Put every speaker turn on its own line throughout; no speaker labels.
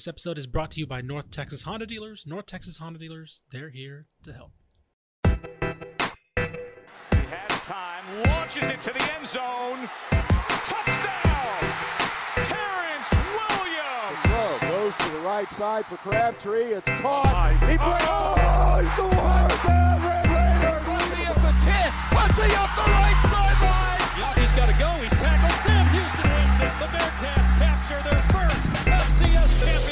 This episode is brought to you by North Texas Honda Dealers. North Texas Honda Dealers, they're here to help.
He has time, launches it to the end zone. Touchdown! Terrence Williams!
Throw goes to the right side for Crabtree. It's caught. He breaks. Oh, he's going hard down. Red Raiders.
What's he up the 10? What's he up the right sideline?
Yep, he's got to go. He's tackled. Sam Houston wins it. The Bearkats capture their first FCS championship.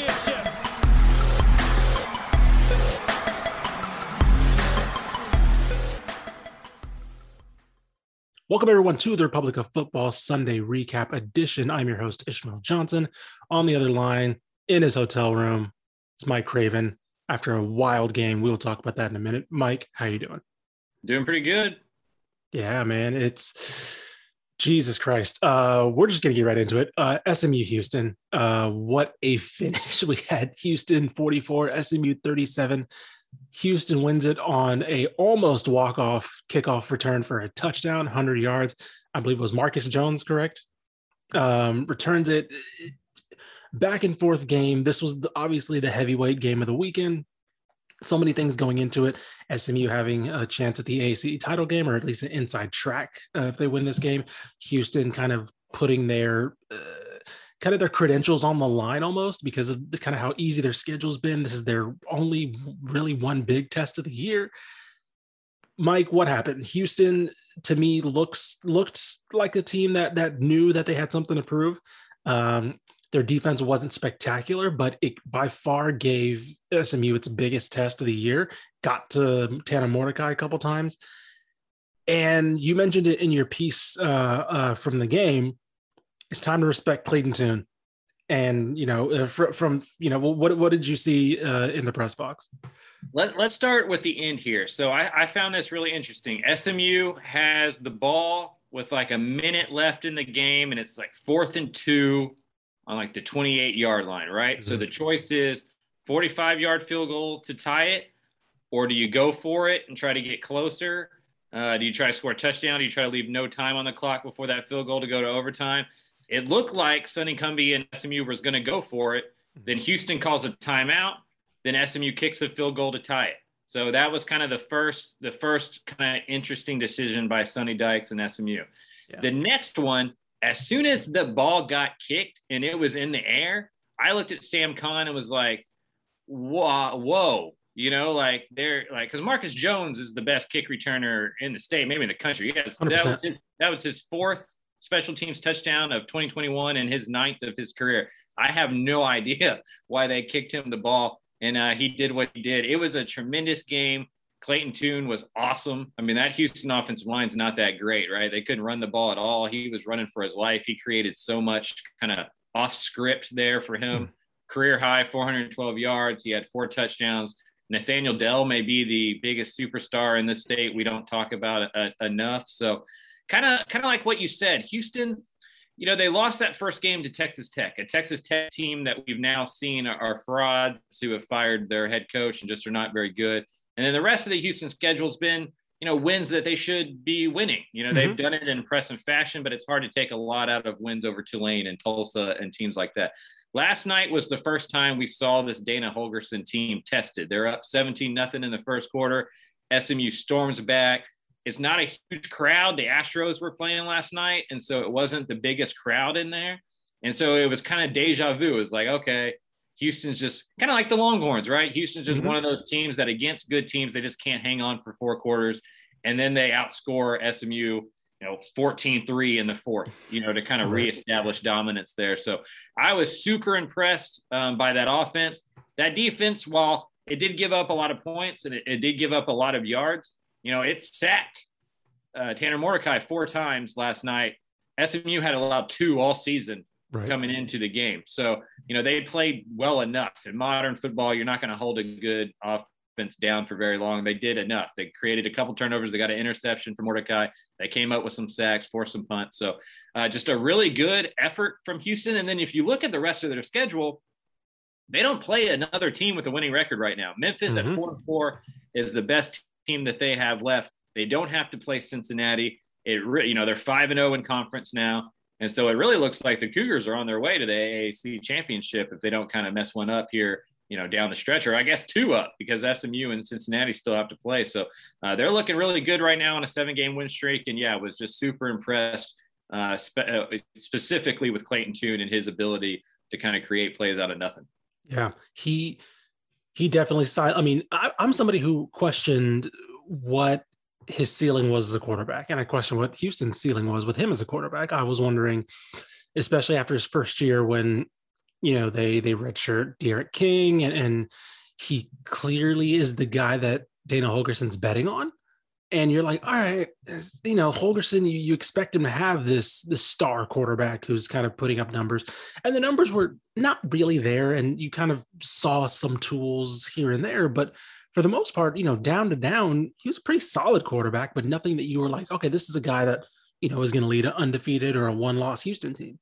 Welcome, everyone, to the Republic of Football Sunday Recap Edition. I'm your host, Ishmael Johnson. On the other line, in his hotel room, is Mike Craven. After a wild game, we'll talk about that in a minute. Mike, how are you doing?
Doing pretty good.
Yeah, man, it's Jesus Christ. Uh, we're just gonna get right into it. Uh, SMU Houston. Uh, what a finish we had. Houston 44, SMU 37. Houston wins it on a almost walk-off kickoff return for a touchdown, 100 yards. I believe it was Marcus Jones, correct? Um, returns it back and forth game. This was the, obviously the heavyweight game of the weekend. So many things going into it. SMU having a chance at the AAC title game, or at least an inside track uh, if they win this game. Houston kind of putting their uh, kind of their credentials on the line almost because of the kind of how easy their schedule's been. This is their only really one big test of the year. Mike, what happened? Houston to me looks looked like a team that that knew that they had something to prove. Um, their defense wasn't spectacular, but it by far gave SMU its biggest test of the year. Got to Tanner Mordecai a couple times. And you mentioned it in your piece uh, uh, from the game. It's time to respect Clayton Tune. And you know, uh, fr- from you know, what what did you see uh, in the press box?
Let, let's start with the end here. So I, I found this really interesting. SMU has the ball with like a minute left in the game, and it's like fourth and two on like the 28 yard line, right? So the choice is 45 yard field goal to tie it, or do you go for it and try to get closer? Uh, do you try to score a touchdown? Do you try to leave no time on the clock before that field goal to go to overtime? It looked like Sonny Cumbie and SMU was going to go for it. Mm-hmm. Then Houston calls a timeout. Then SMU kicks a field goal to tie it. So that was kind of the first, the first kind of interesting decision by Sonny Dykes and SMU.
Yeah.
The next one, as soon as the ball got kicked and it was in the air, I looked at Sam Kahn and was like, whoa, whoa. You know, like they're like, because Marcus Jones is the best kick returner in the state, maybe in the country. Yes, that was, his, that was his fourth special teams touchdown of 2021 and his ninth of his career. I have no idea why they kicked him the ball, and uh, he did what he did. It was a tremendous game. Clayton Tune was awesome. I mean, that Houston offensive line's not that great, right? They couldn't run the ball at all. He was running for his life. He created so much kind of off script there for him. Career high, 412 yards. He had four touchdowns. Nathaniel Dell may be the biggest superstar in this state. We don't talk about it uh, enough. So, kind of, kind of like what you said, Houston. You know, they lost that first game to Texas Tech, a Texas Tech team that we've now seen are, frauds who have fired their head coach and just are not very good. And then the rest of the Houston schedule's been, you know, wins that they should be winning. You know, they've mm-hmm. done it in impressive fashion, but it's hard to take a lot out of wins over Tulane and Tulsa and teams like that. Last night was the first time we saw this Dana Holgorsen team tested. They're up 17 nothing in the first quarter. SMU storms back. It's not a huge crowd. The Astros were playing last night, and so it wasn't the biggest crowd in there. And so it was kind of deja vu. It was like, okay, Houston's just kind of like the Longhorns, right? Houston's just
Mhm.
one of those teams that against good teams, they just can't hang on for four quarters. And then they outscore SMU, you know, 14 3 in the fourth, you know, to kind of reestablish dominance there. So I was super impressed um, by that offense. That defense, while it did give up a lot of points and it, it did give up a lot of yards, you know, it sacked uh, Tanner Mordecai four times last night. SMU had allowed two all season
Right.
coming into the game. So, you know, they played well enough. In modern football, you're not going to hold a good offense down for very long. They did enough. They created a couple turnovers. They got an interception from Mordecai. They came up with some sacks, forced some punts. So, uh, just a really good effort from Houston. And then if you look at the rest of their schedule, they don't play another team with a winning record right now. Memphis
Mhm.
at four and four is the best team that they have left. They don't have to play Cincinnati. It re- you know they're five and zero in conference now. And so it really looks like the Cougars are on their way to the AAC championship if they don't kind of mess one up here, you know, down the stretch, or I guess two up because SMU and Cincinnati still have to play. So uh, they're looking really good right now on a seven game win streak. And yeah, was just super impressed, uh, spe- uh, specifically with Clayton Tune and his ability to kind of create plays out of nothing.
Yeah, he he definitely. signed. I mean, I, I'm somebody who questioned what his ceiling was as a quarterback. And I question what Houston's ceiling was with him as a quarterback. I was wondering, especially after his first year when, you know, they they redshirt Derek King and, and he clearly is the guy that Dana Holgorsen's betting on. And you're like, all right, you know, Holgorsen, you, you expect him to have this this star quarterback who's kind of putting up numbers. And the numbers were not really there. And you kind of saw some tools here and there, but for the most part, you know, down to down, he was a pretty solid quarterback, but nothing that you were like, okay, this is a guy that, you know, is going to lead an undefeated or a one loss Houston team.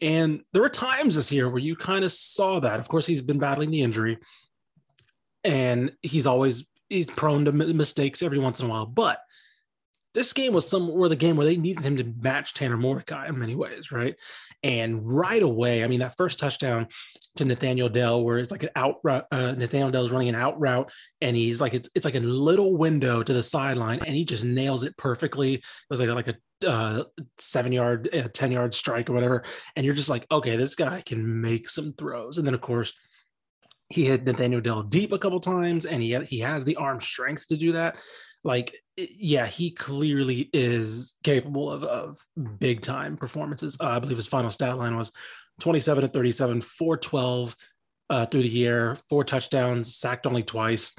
And there were times this year where you kind of saw that. Of course, he's been battling the injury and he's always he's prone to mistakes every once in a while, but this game was some somewhere the game where they needed him to match Tanner Mordecai in many ways, right? And right away, I mean, that first touchdown to Nathaniel Dell, where it's like an out route, uh, Nathaniel Dell is running an out route, and he's like it's it's like a little window to the sideline, and he just nails it perfectly. It was like a, like a uh, seven yard, uh, ten yard strike or whatever, and you're just like, okay, this guy can make some throws, and then of course he hit Nathaniel Dell deep a couple times, and he he has the arm strength to do that. Like yeah he clearly is capable of, of big time performances. Uh, i believe his final stat line was 27 to 37 412 uh, through the year, four touchdowns sacked only twice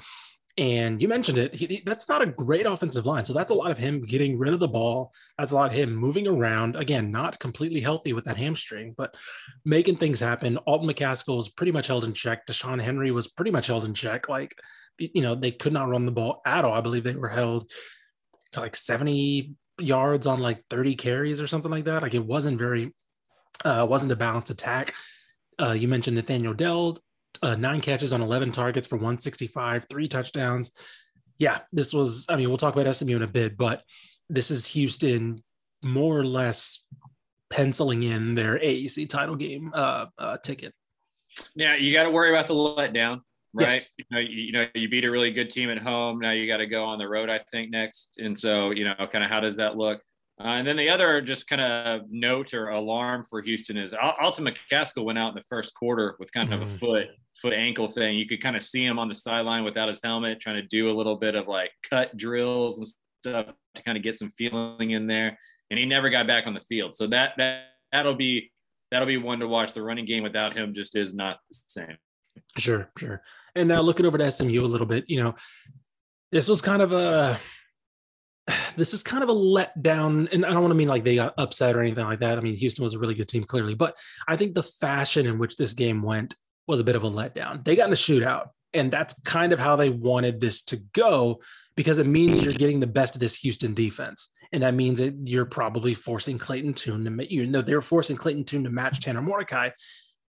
and you mentioned it he, that's not a great offensive line. So that's a lot of him getting rid of the ball. That's a lot of him moving around. Again not completely healthy with that hamstring but making things happen. Alton mccaskill was pretty much held in check. Ta'Zhawn Henry was pretty much held in check. Like you know, they could not run the ball at all. I believe they were held to like 70 yards on like 30 carries or something like that. Like it wasn't very, uh, wasn't a balanced attack. Uh, you mentioned Nathaniel Dell, uh, nine catches on 11 targets for 165, three touchdowns. Yeah, this was, I mean, we'll talk about SMU in a bit, but this is Houston more or less penciling in their AAC title game uh, uh, ticket.
Yeah, you got to worry about the letdown right?
Yes.
You know, you, you, know, you beat a really good team at home. Now you got to go on the road, I think, next. And so, you know, kind of how does that look? Uh, and then the other just kind of note or alarm for Houston is Alton McCaskill went out in the first quarter with kind mm. of a mm. foot foot ankle thing. You could kind of see him on the sideline without his helmet, trying to do a little bit of like cut drills and stuff to kind of get some feeling in there. And he never got back on the field. So that that that'll be that'll be one to watch. The running game without him just is not the same.
Sure, sure. And now looking over to SMU a little bit, you know, this was kind of a this is kind of a letdown, and I don't want to mean like they got upset or anything like that. I mean, Houston was a really good team, clearly, but I think the fashion in which this game went was a bit of a letdown. They got in a shootout, and that's kind of how they wanted this to go because it means you're getting the best of this Houston defense. And that means that you're probably forcing Clayton Tune to, you know, they're forcing Clayton Tune to match Tanner Mordecai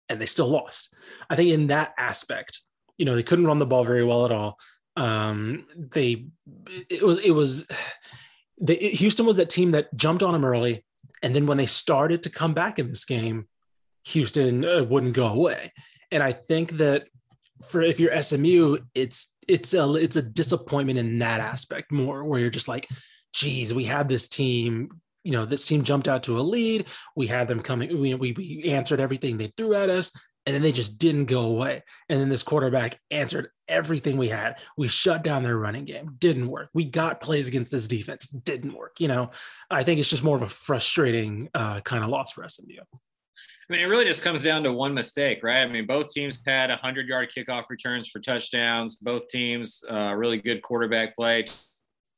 and they still lost. I think in that aspect, you know, they couldn't run the ball very well at all. Um, they, it was, it was, they, Houston was that team that jumped on them early. And then when they started to come back in this game, Houston uh, wouldn't go away. And I think that for if you're SMU, it's it's a it's a disappointment in that aspect more, where you're just like, geez, we had this team you know, this team jumped out to a lead. We had them coming, we, we, we answered everything they threw at us, and then they just didn't go away. And then this quarterback answered everything we had. We shut down their running game, didn't work. We got plays against this defense, didn't work. You know, I think it's just more of a frustrating uh, kind of loss for SMU.
I mean, it really just comes down to one mistake, right? I mean, both teams had 100 yard kickoff returns for touchdowns. Both teams, uh, really good quarterback play.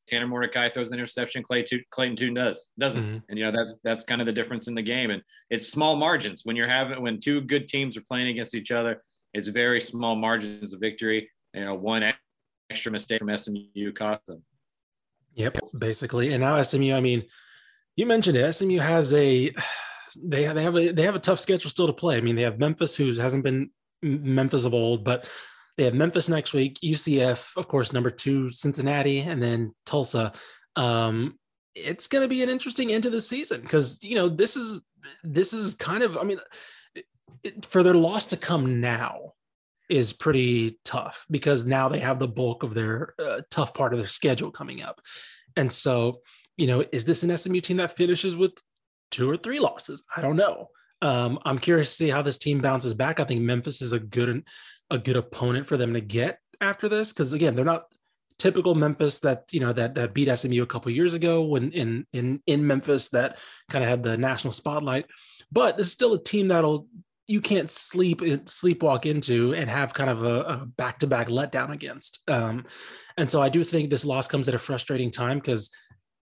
Tanner Mordecai throws an interception, Clay Clayton Tune does doesn't, mm-hmm. and you know that's that's kind of the difference in the game. And it's small margins when you're having when two good teams are playing against each other. It's very small margins of victory. You know, one extra mistake from SMU cost them.
Yep, basically. And now SMU, I mean, you mentioned it. SMU has a they have, they have a they have a tough schedule still to play. I mean, they have Memphis, who hasn't been Memphis of old, but they have Memphis next week, UCF, of course, number two, Cincinnati, and then Tulsa. Um, it's going to be an interesting end to the season because you know this is this is kind of, I mean, it, for their loss to come now is pretty tough because now they have the bulk of their uh, tough part of their schedule coming up. And so, you know, is this an SMU team that finishes with two or three losses? I don't know. Um, I'm curious to see how this team bounces back. I think Memphis is a good a good opponent for them to get after this because again, they're not typical Memphis that you know that that beat SMU a couple years ago when in in in Memphis that kind of had the national spotlight. But this is still a team that'll you can't sleep sleepwalk into and have kind of a, a back-to-back letdown against. Um, and so I do think this loss comes at a frustrating time because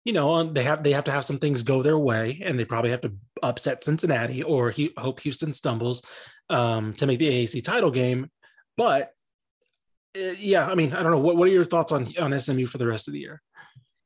you know um, they have they have to have some things go their way and they probably have to upset Cincinnati or he, hope Houston stumbles um, to make the AAC title game. But uh, yeah, I mean I don't know what what are your thoughts on on SMU for the rest of the year?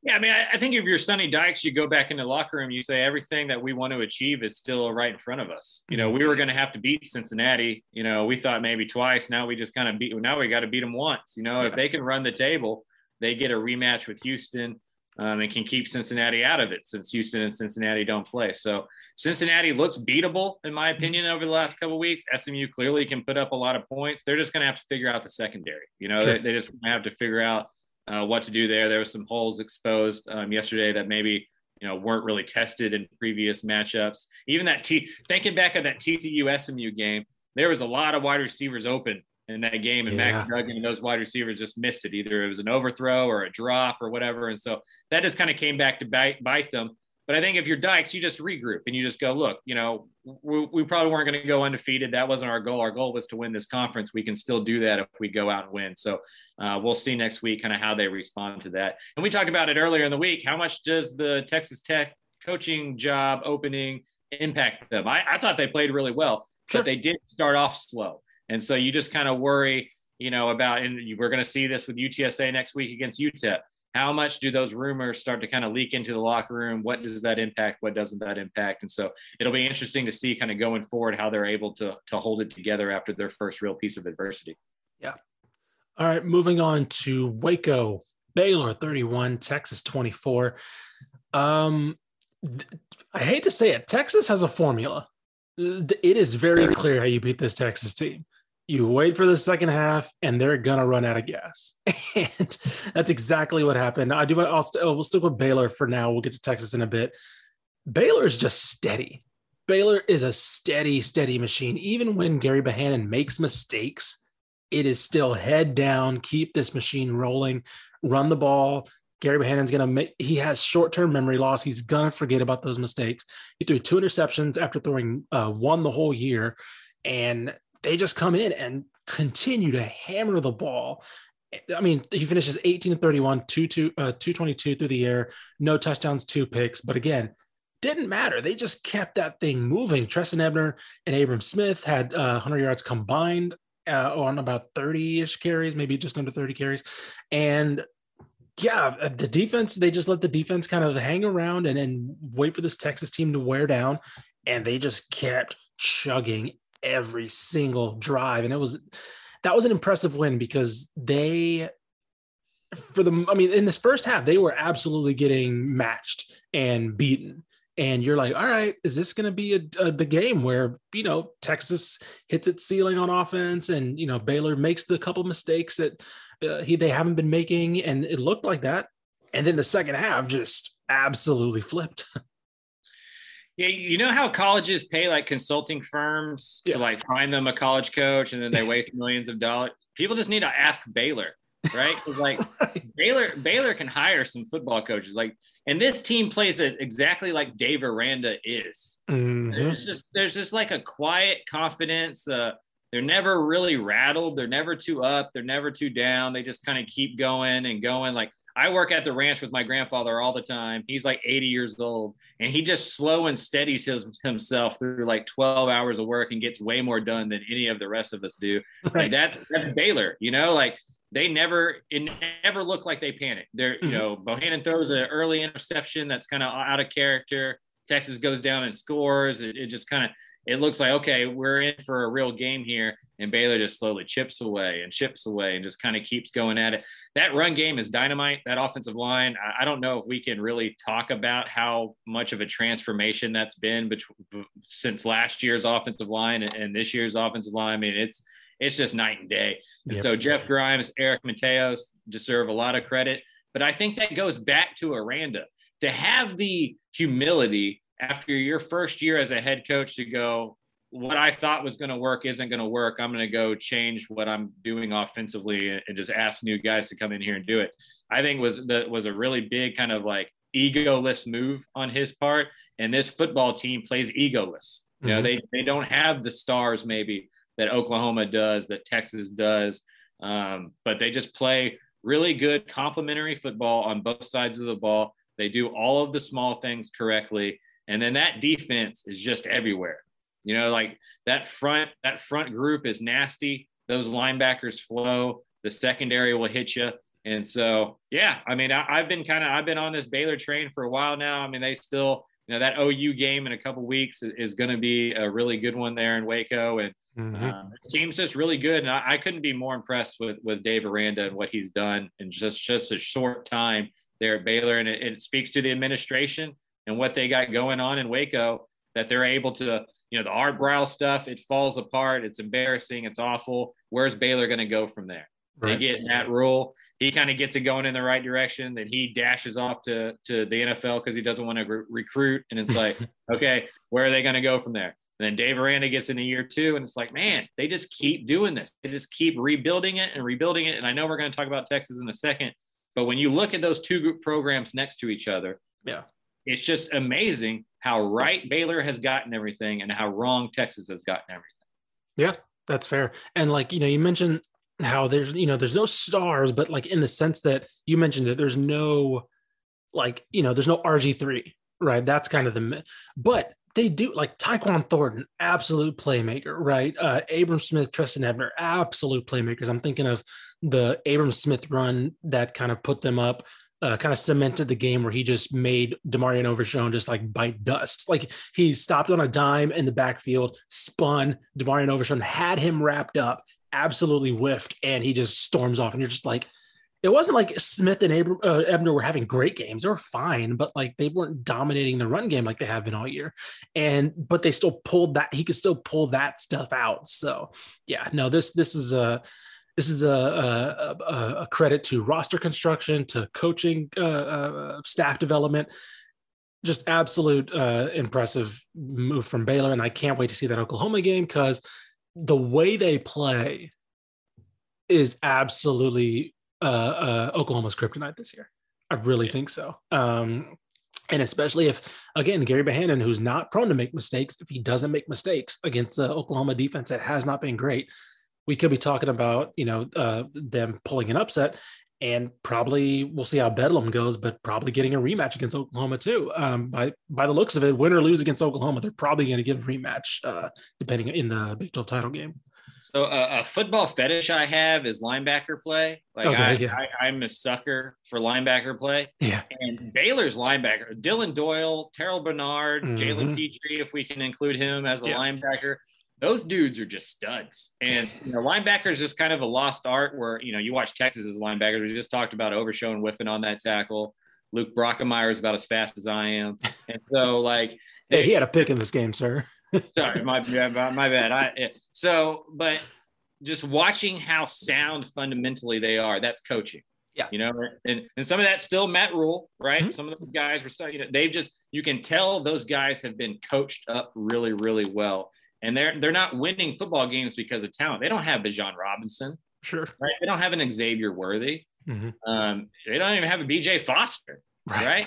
Yeah, I mean, I, I, think if you're Sonny Dykes, you go back in the locker room, you say everything that we want to achieve is still right in front of us. You know, we were going to have to beat Cincinnati. You know, we thought maybe twice. Now we just kind of beat. Now we got to beat them once. You know, yeah. if they can run the table, they get a rematch with Houston um, and can keep Cincinnati out of it since Houston and Cincinnati don't play. So Cincinnati looks beatable in my opinion over the last couple weeks. SMU clearly can put up a lot of points. They're just going to have to figure out the secondary. You know, sure. they, they just have to figure out uh, what to do there. There was some holes exposed um, yesterday that maybe you know weren't really tested in previous matchups. Even that T thinking back at that TCU SMU game, there was a lot of wide receivers open in that game, and yeah. Max Duggan and those wide receivers just missed it. Either it was an overthrow or a drop or whatever, and so that just kind of came back to bite, bite them. But I think if you're Dykes, you just regroup and you just go, look, you know, we, we probably weren't going to go undefeated. That wasn't our goal. Our goal was to win this conference. We can still do that if we go out and win. So uh, we'll see next week kind of how they respond to that. And we talked about it earlier in the week. How much does the Texas Tech coaching job opening impact them? I, I thought they played really well, sure. but they did start off slow. And so you just kind of worry, you know, about, and we're going to see this with UTSA next week against UTEP how much do those rumors start to kind of leak into the locker room? What does that impact? What doesn't that impact? And so it'll be interesting to see kind of going forward how they're able to to hold it together after their first real piece of adversity.
Yeah. All right, moving on to Waco, Baylor 31, Texas 24. Um I hate to say it, Texas has a formula. It is very clear how you beat this Texas team you wait for the second half and they're gonna run out of gas and that's exactly what happened i do i'll st- we'll stick with baylor for now we'll get to texas in a bit baylor is just steady baylor is a steady steady machine even when Gerry Bohanon makes mistakes it is still head down keep this machine rolling run the ball Gerry Bohanon's going to make, he has short term memory loss. He's to forget about those mistakes. He threw two interceptions after throwing uh, one the whole year. And they just come in and continue to hammer the ball. I mean, he finishes 18 to 31, 2, two, uh, 222 through the air, no touchdowns, two picks. But again, didn't matter. They just kept that thing moving. Trestan Ebner and Abram Smith had uh, 100 yards combined uh, on about 30 ish carries, maybe just under 30 carries. And yeah, the defense, they just let the defense kind of hang around and then wait for this Texas team to wear down. And they just kept chugging every single drive. And it was that was an impressive win because they for the I mean in this first half they were absolutely getting matched and beaten. And you're like, all right, is this going to be a, a, the game where you know Texas hits its ceiling on offense, and you know Baylor makes the couple mistakes that uh, he they haven't been making, and it looked like that. And then the second half just absolutely flipped.
Yeah, you know how colleges pay like consulting firms yeah. to like find them a college coach and then they waste millions of dollars. People just need to ask Baylor, right? like Baylor, Baylor can hire some football coaches. Like, and this team plays it exactly like Dave Aranda is. Mm-hmm. There's just there's just like a quiet confidence. Uh, they're never really rattled. They're never too up. They're never too down. They just kind of keep going and going. Like I work at the ranch with my grandfather all the time. He's like 80 years old and he just slow and steadies his, himself through like 12 hours of work and gets way more done than any of the rest of us do. Right. Like that's, that's Baylor, you know, like they never, it never looked like they panic. They're, mm-hmm. you know, Bohanon throws an early interception that's kind of out of character. Texas goes down and scores. It, it just kind of, it looks like okay, we're in for a real game here, and Baylor just slowly chips away and chips away and just kind of keeps going at it. That run game is dynamite. That offensive line, I, I don't know if we can really talk about how much of a transformation that's been between, since last year's offensive line and, and, this year's offensive line. I mean, it's it's just night and day. Yep. So Jeff Grimes, Eric Mateos deserve a lot of credit, but I think that goes back to Aranda to have the humility after your first year as a head coach to go, what I thought was going to work isn't going to work. I'm going to go change what I'm doing offensively and just ask new guys to come in here and do it. I think was that was a really big kind of like egoless move on his part. And this football team plays egoless. You know, mm-hmm. they they don't have the stars maybe that Oklahoma does, that Texas does, um, but they just play really good complementary football on both sides of the ball. They do all of the small things correctly. And then that defense is just everywhere. You know, like that front, that front group is nasty. Those linebackers flow. The secondary will hit you. And so, yeah, I mean, I, have been kind of, I've been on this Baylor train for a while now. I mean, they still, you know, that OU game in a couple weeks is, is going to be a really good one there in Waco. And mm-hmm. um, the team's just really good. And I, I, couldn't be more impressed with, with Dave Aranda and what he's done in just, just a short time there at Baylor. And it, it speaks to the administration and what they got going on in Waco that they're able to, you know, the Art Briles stuff, it falls apart. It's embarrassing. It's awful. Where's Baylor going to go from there? Right. They get Matt Rhule. He kind of gets it going in the right direction. Then he dashes off to, to the NFL because he doesn't want to re- recruit. And it's like, okay, where are they going to go from there? And then Dave Aranda gets into year two, and it's like, man, they just keep doing this. They just keep rebuilding it and rebuilding it. And I know we're going to talk about Texas in a second, but when you look at those two group programs next to each other,
yeah,
it's just amazing how right Baylor has gotten everything and how wrong Texas has gotten everything.
Yeah, that's fair. And like, you know, you mentioned how there's, you know, there's no stars, but like in the sense that you mentioned that there's no, like, you know, there's no RG3, right? That's kind of the, but they do like Tyquan Thornton, absolute playmaker, right? Uh, Abram Smith, Trestan Ebner, absolute playmakers. I'm thinking of the Abram Smith run that kind of put them up uh, kind of cemented the game where he just made DeMarvion Overshown just like bite dust. Like he stopped on a dime in the backfield, spun. DeMarvion Overshown had him wrapped up, absolutely whiffed, and he just storms off. And you're just like, it wasn't like Smith and Abram, uh, Ebner were having great games. They were fine, but like they weren't dominating the run game like they have been all year. And but they still pulled that. He could still pull that stuff out. So yeah, no, this this is a this is a, a, a credit to roster construction, to coaching, uh, uh, staff development. Just absolute uh, impressive move from Baylor, and I can't wait to see that Oklahoma game because the way they play is absolutely uh, uh, Oklahoma's kryptonite this year. I really think so. Um, and especially if, again, Gerry Bohanon, who's not prone to make mistakes, if he doesn't make mistakes against the Oklahoma defense that has not been great, we could be talking about you know uh, them pulling an upset and probably we'll see how Bedlam goes, but probably getting a rematch against Oklahoma too. Um, by by the looks of it, win or lose against Oklahoma, they're probably going to get a rematch, uh, depending in the Big 12 title game.
So uh, a football fetish I have is linebacker play. Like okay, I, yeah. I, am a sucker for linebacker play.
Yeah.
And Baylor's linebacker, Dillon Doyle, Terrell Bernard, mm-hmm. Jalen Pitre, if we can include him as a yeah. linebacker those dudes are just studs. And you know, linebacker is just kind of a lost art where you know you watch Texas as linebackers. We just talked about Overshown whiffing on that tackle. Luke Brockermeyer is about as fast as I am, and so like
hey, he had a pick in this game, sir.
sorry, my my bad. I so but just watching how sound fundamentally they are. That's coaching.
Yeah.
You know, and, and some of that's still Matt Rhule, right? Mm-hmm. Some of those guys were stuck, you know, they've just, you can tell those guys have been coached up really, really well and they're they're not winning football games because of talent. They don't have Bijan Robinson,
sure,
right? They don't have an Xavier Worthy. Mm-hmm. Um, they don't even have a BJ Foster, right. right?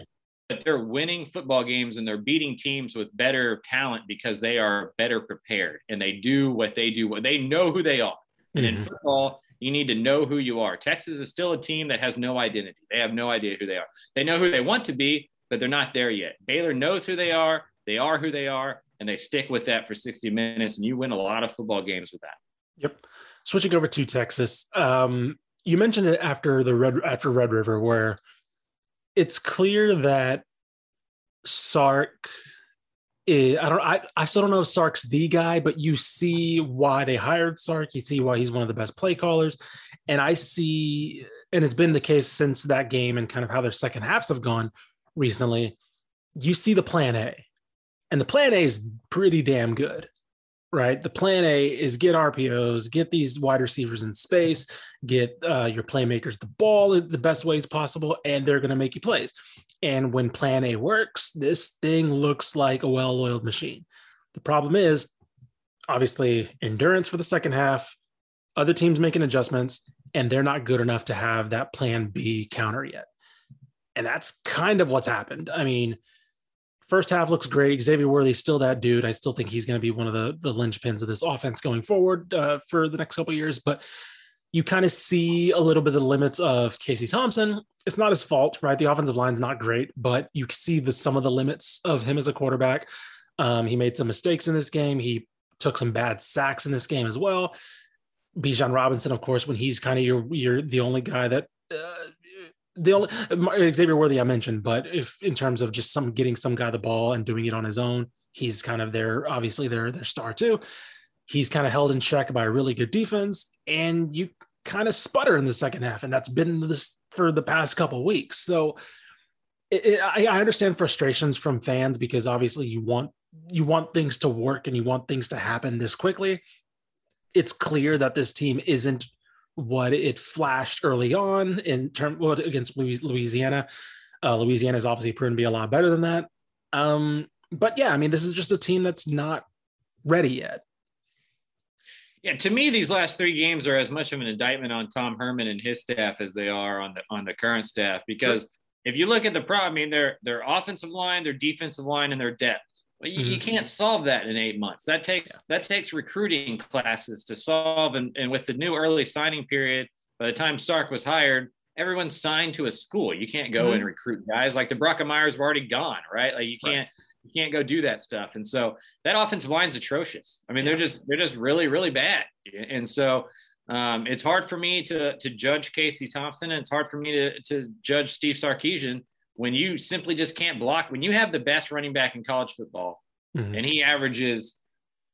But they're winning football games and they're beating teams with better talent because they are better prepared and they do what they do. What they know who they are. And mm-hmm. in football, you need to know who you are. Texas is still a team that has no identity. They have no idea who they are. They know who they want to be, but they're not there yet. Baylor knows who they are. They are who they are and they stick with that for 60 minutes and you win a lot of football games with that.
Yep. Switching over to Texas. Um, you mentioned it after the red after Red River where it's clear that Sark Is, I don't I, I still don't know if Sark's the guy, but you see why they hired Sark. You see why he's one of the best play callers. And I see, and it's been the case since that game and kind of how their second halves have gone recently. You see the plan A. And the plan A is pretty damn good right? The plan A is get RPOs, get these wide receivers in space, get uh, your playmakers the ball the best ways possible, and they're going to make you plays. And when plan A works, this thing looks like a well oiled machine. The problem is, obviously, endurance for the second half, other teams making adjustments, and they're not good enough to have that plan B counter yet. And that's kind of what's happened. I mean, First half looks great. Xavier Worthy's still that dude. I still think he's going to be one of the the linchpins of this offense going forward uh, for the next couple years. But you kind of see a little bit of the limits of Casey Thompson. It's not his fault, right? The offensive line's not great, but you see the some of the limits of him as a quarterback. Um, he made some mistakes in this game. He took some bad sacks in this game as well. Bijan Robinson, of course, when he's kind of your you're the only guy that uh, the only Xavier Worthy I mentioned, but if in terms of just some getting some guy the ball and doing it on his own, he's kind of their obviously their their star too. He's kind of held in check by a really good defense, and you kind of sputter in the second half, and that's been this for the past couple weeks. So it, it, I, I understand frustrations from fans because obviously you want you want things to work and you want things to happen this quickly. It's clear that this team isn't what it flashed early on in term well, against Louisiana. Uh, Louisiana is obviously proven to be a lot better than that. Um, but yeah, I mean, this is just a team that's not ready yet.
Yeah, to me, these last three games are as much of an indictment on Tom Herman and his staff as they are on the on the current staff. Because sure. if you look at the problem, I mean, their their offensive line, their defensive line, and their depth. Well, you, mm-hmm. you, can't solve that in eight months. That takes yeah. that takes recruiting classes to solve. And, and with the new early signing period, by the time Sark was hired, everyone's signed to a school. You can't go mm-hmm. and recruit guys like the Brockermeyers were already gone, right? Like you can't right. you can't go do that stuff. And so that offensive line's atrocious. I mean, yeah. they're just they're just really really bad. And so um, it's hard for me to to judge Casey Thompson, and it's hard for me to to judge Steve Sarkisian when you simply just can't block, when you have the best running back in college football mm-hmm. and he averages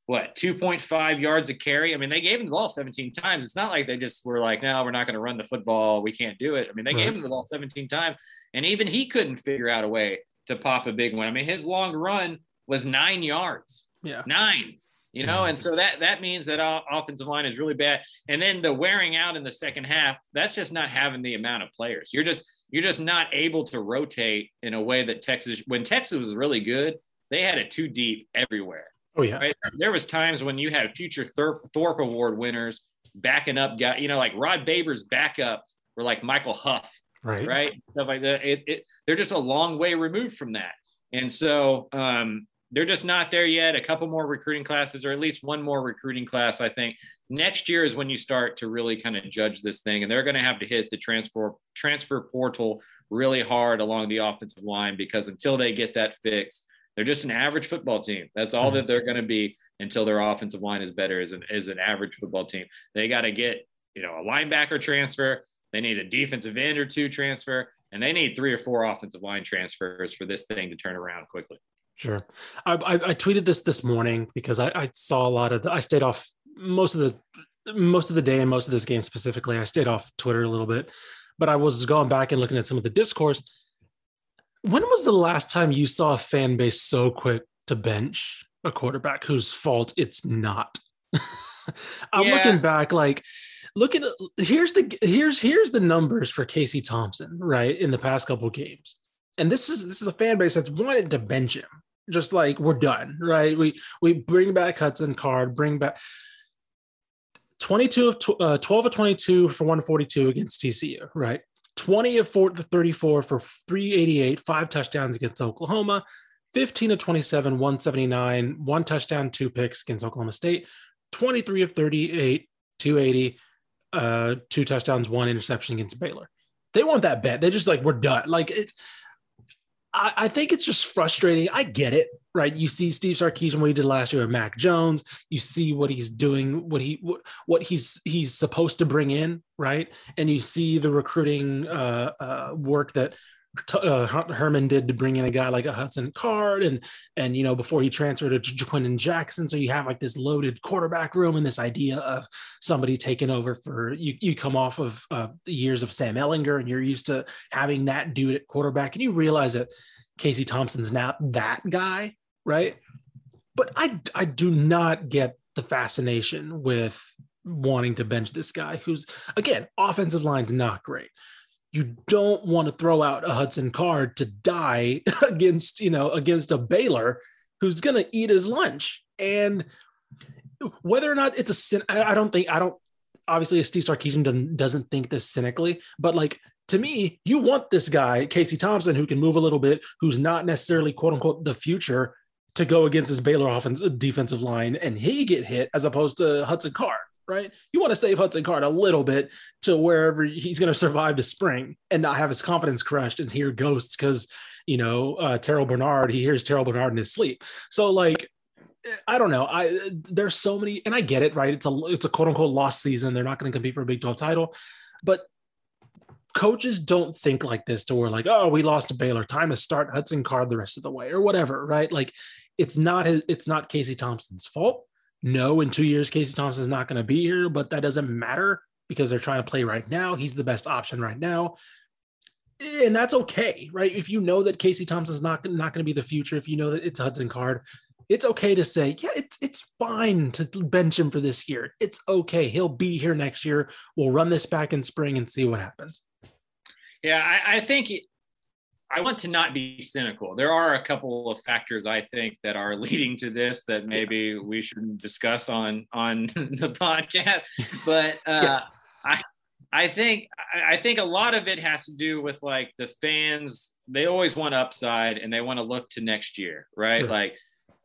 what 2.5 yards a carry. I mean, they gave him the ball 17 times. It's not like they just were like, no, we're not going to run the football. We can't do it. I mean, they right. gave him the ball 17 times, and even he couldn't figure out a way to pop a big one. I mean, his long run was nine yards.
Yeah,
nine. You know, and so that that means that our offensive line is really bad. And then the wearing out in the second half, that's just not having the amount of players. You're just you're just not able to rotate in a way that Texas, when Texas was really good, they had it too deep everywhere.
Oh yeah.
Right? There was times when you had future Thorpe, Thorpe Award winners backing up guy, you know, like Rod Babers backups were like Michael Huff,
right?
Right, stuff like that. It, it, they're just a long way removed from that, and so um, they're just not there yet. A couple more recruiting classes, or at least one more recruiting class, I think, next year is when you start to really kind of judge this thing and they're going to have to hit the transfer transfer portal really hard along the offensive line because until they get that fixed they're just an average football team that's all mm-hmm. that they're going to be until their offensive line is better as an as an average football team they got to get you know a linebacker transfer they need a defensive end or two transfer and they need three or four offensive line transfers for this thing to turn around quickly
Sure. I, I, I, tweeted this this morning because I, I saw a lot of the, I stayed off most of the most of the day and most of this game specifically, I stayed off Twitter a little bit, but I was going back and looking at some of the discourse. When was the last time you saw a fan base so quick to bench a quarterback whose fault it's not? I'm yeah. looking back like look at here's the here's here's the numbers for Casey Thompson, right, in the past couple games. And this is this is a fan base that's wanted to bench him. Just like we're done, right? We we bring back Hudson Card, bring back 22 of uh, 12 of 22 for 142 against TCU, right? 20 of 4 34 for 388, five touchdowns against Oklahoma, 15 of 27, 179, one touchdown, two picks against Oklahoma State, 23 of 38, 280, uh, two touchdowns, one interception against Baylor. They want that bet. They just like, we're done. Like it's, I, I think it's just frustrating. I get it, right? You see Steve Sarkisian what he did last year with Mac Jones. You see what he's doing, what he what he's he's supposed to bring in, right? And you see the recruiting uh, uh, work that uh, Herman did to bring in a guy like a Hudson Card and and you know before he transferred to Ja'Quinden Jackson. So you have like this loaded quarterback room and this idea of somebody taking over for you. You come off of uh, the years of Sam Ehlinger, and you're used to having that dude at quarterback, and you realize that Casey Thompson's not that guy, right? But I I do not get the fascination with wanting to bench this guy who's again offensive line's not great you don't want to throw out a hudson card to die against you know against a baylor who's going to eat his lunch. And whether or not it's a sin i don't think i don't obviously steve sarkisian doesn't think this cynically but like to me you want this guy casey thompson who can move a little bit who's not necessarily quote unquote the future to go against his baylor offense defensive line and he get hit as opposed to hudson card right? You want to save Hudson Card a little bit to wherever he's going to survive to spring and not have his confidence crushed and hear ghosts because, you know, uh, Terrell Bernard, he hears Terrell Bernard in his sleep. So, like, I don't know. I there's so many, and I get it, right? It's a it's a quote unquote lost season. They're not going to compete for a Big 12 title, but coaches don't think like this to where like, oh, we lost to Baylor. Time to start Hudson Card the rest of the way or whatever, right? Like, it's not his, it's not Casey Thompson's fault no, in two years, Casey Thompson is not going to be here, but that doesn't matter because they're trying to play right now. He's the best option right now. And that's okay, right? If you know that Casey Thompson's not, not going to be the future, if you know that it's Hudson Card, it's okay to say, yeah, it's it's fine to bench him for this year. It's okay. He'll be here next year. We'll run this back in spring and see what happens.
Yeah, I, I think I want to not be cynical. There are a couple of factors I think that are leading to this that maybe we shouldn't discuss on on the podcast. But uh, yes. I I think I think a lot of it has to do with like the fans. They always want upside and they want to look to next year, right? Sure. Like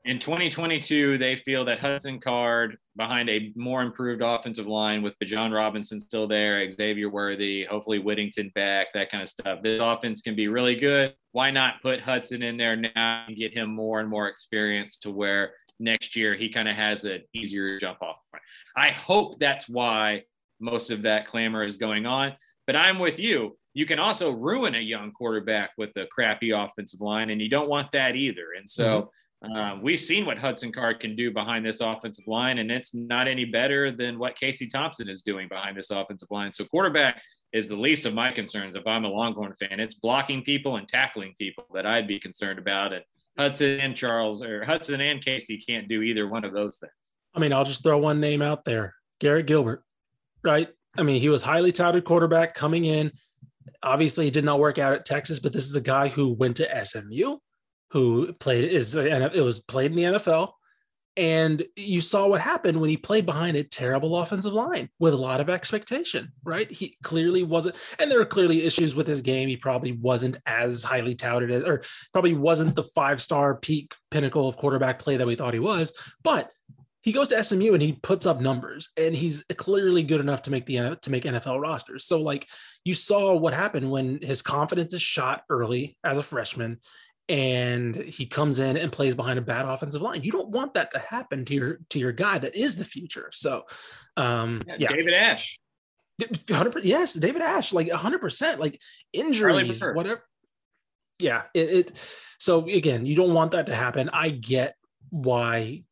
in 2022, they feel that Hudson Card behind a more improved offensive line with Bijan Robinson still there, Xavier Worthy, hopefully Whittington back, that kind of stuff. This offense can be really good. Why not put Hudson in there now and get him more and more experience to where next year he kind of has an easier jump off point? I hope that's why most of that clamor is going on. But I'm with you. You can also ruin a young quarterback with a crappy offensive line, and you don't want that either. And so, mm-hmm um, we've seen what Hudson Card can do behind this offensive line, and it's not any better than what Casey Thompson is doing behind this offensive line. So, quarterback is the least of my concerns if I'm a Longhorn fan. It's blocking people and tackling people that I'd be concerned about. And Hudson and Charles, or Hudson and Casey, can't do either one of those things.
I mean, I'll just throw one name out there Garrett Gilbert, right? I mean, he was highly touted quarterback coming in. Obviously, he did not work out at Texas, but this is a guy who went to SMU who played is it was played in the NFL. And you saw what happened when he played behind a terrible offensive line with a lot of expectation, right? He clearly wasn't, and there are clearly issues with his game. He probably wasn't as highly touted as, or probably wasn't the five star peak pinnacle of quarterback play that we thought he was. But he goes to SMU and he puts up numbers, and he's clearly good enough to make the to make NFL rosters. So, like you saw what happened when his confidence is shot early as a freshman, and he comes in and plays behind a bad offensive line. You don't want that to happen to your to your guy that is the future. So, um, yeah, yeah.
David Ash.
100 yes david ash like 100% like injuries whatever yeah it, it so again you don't want that to happen i get why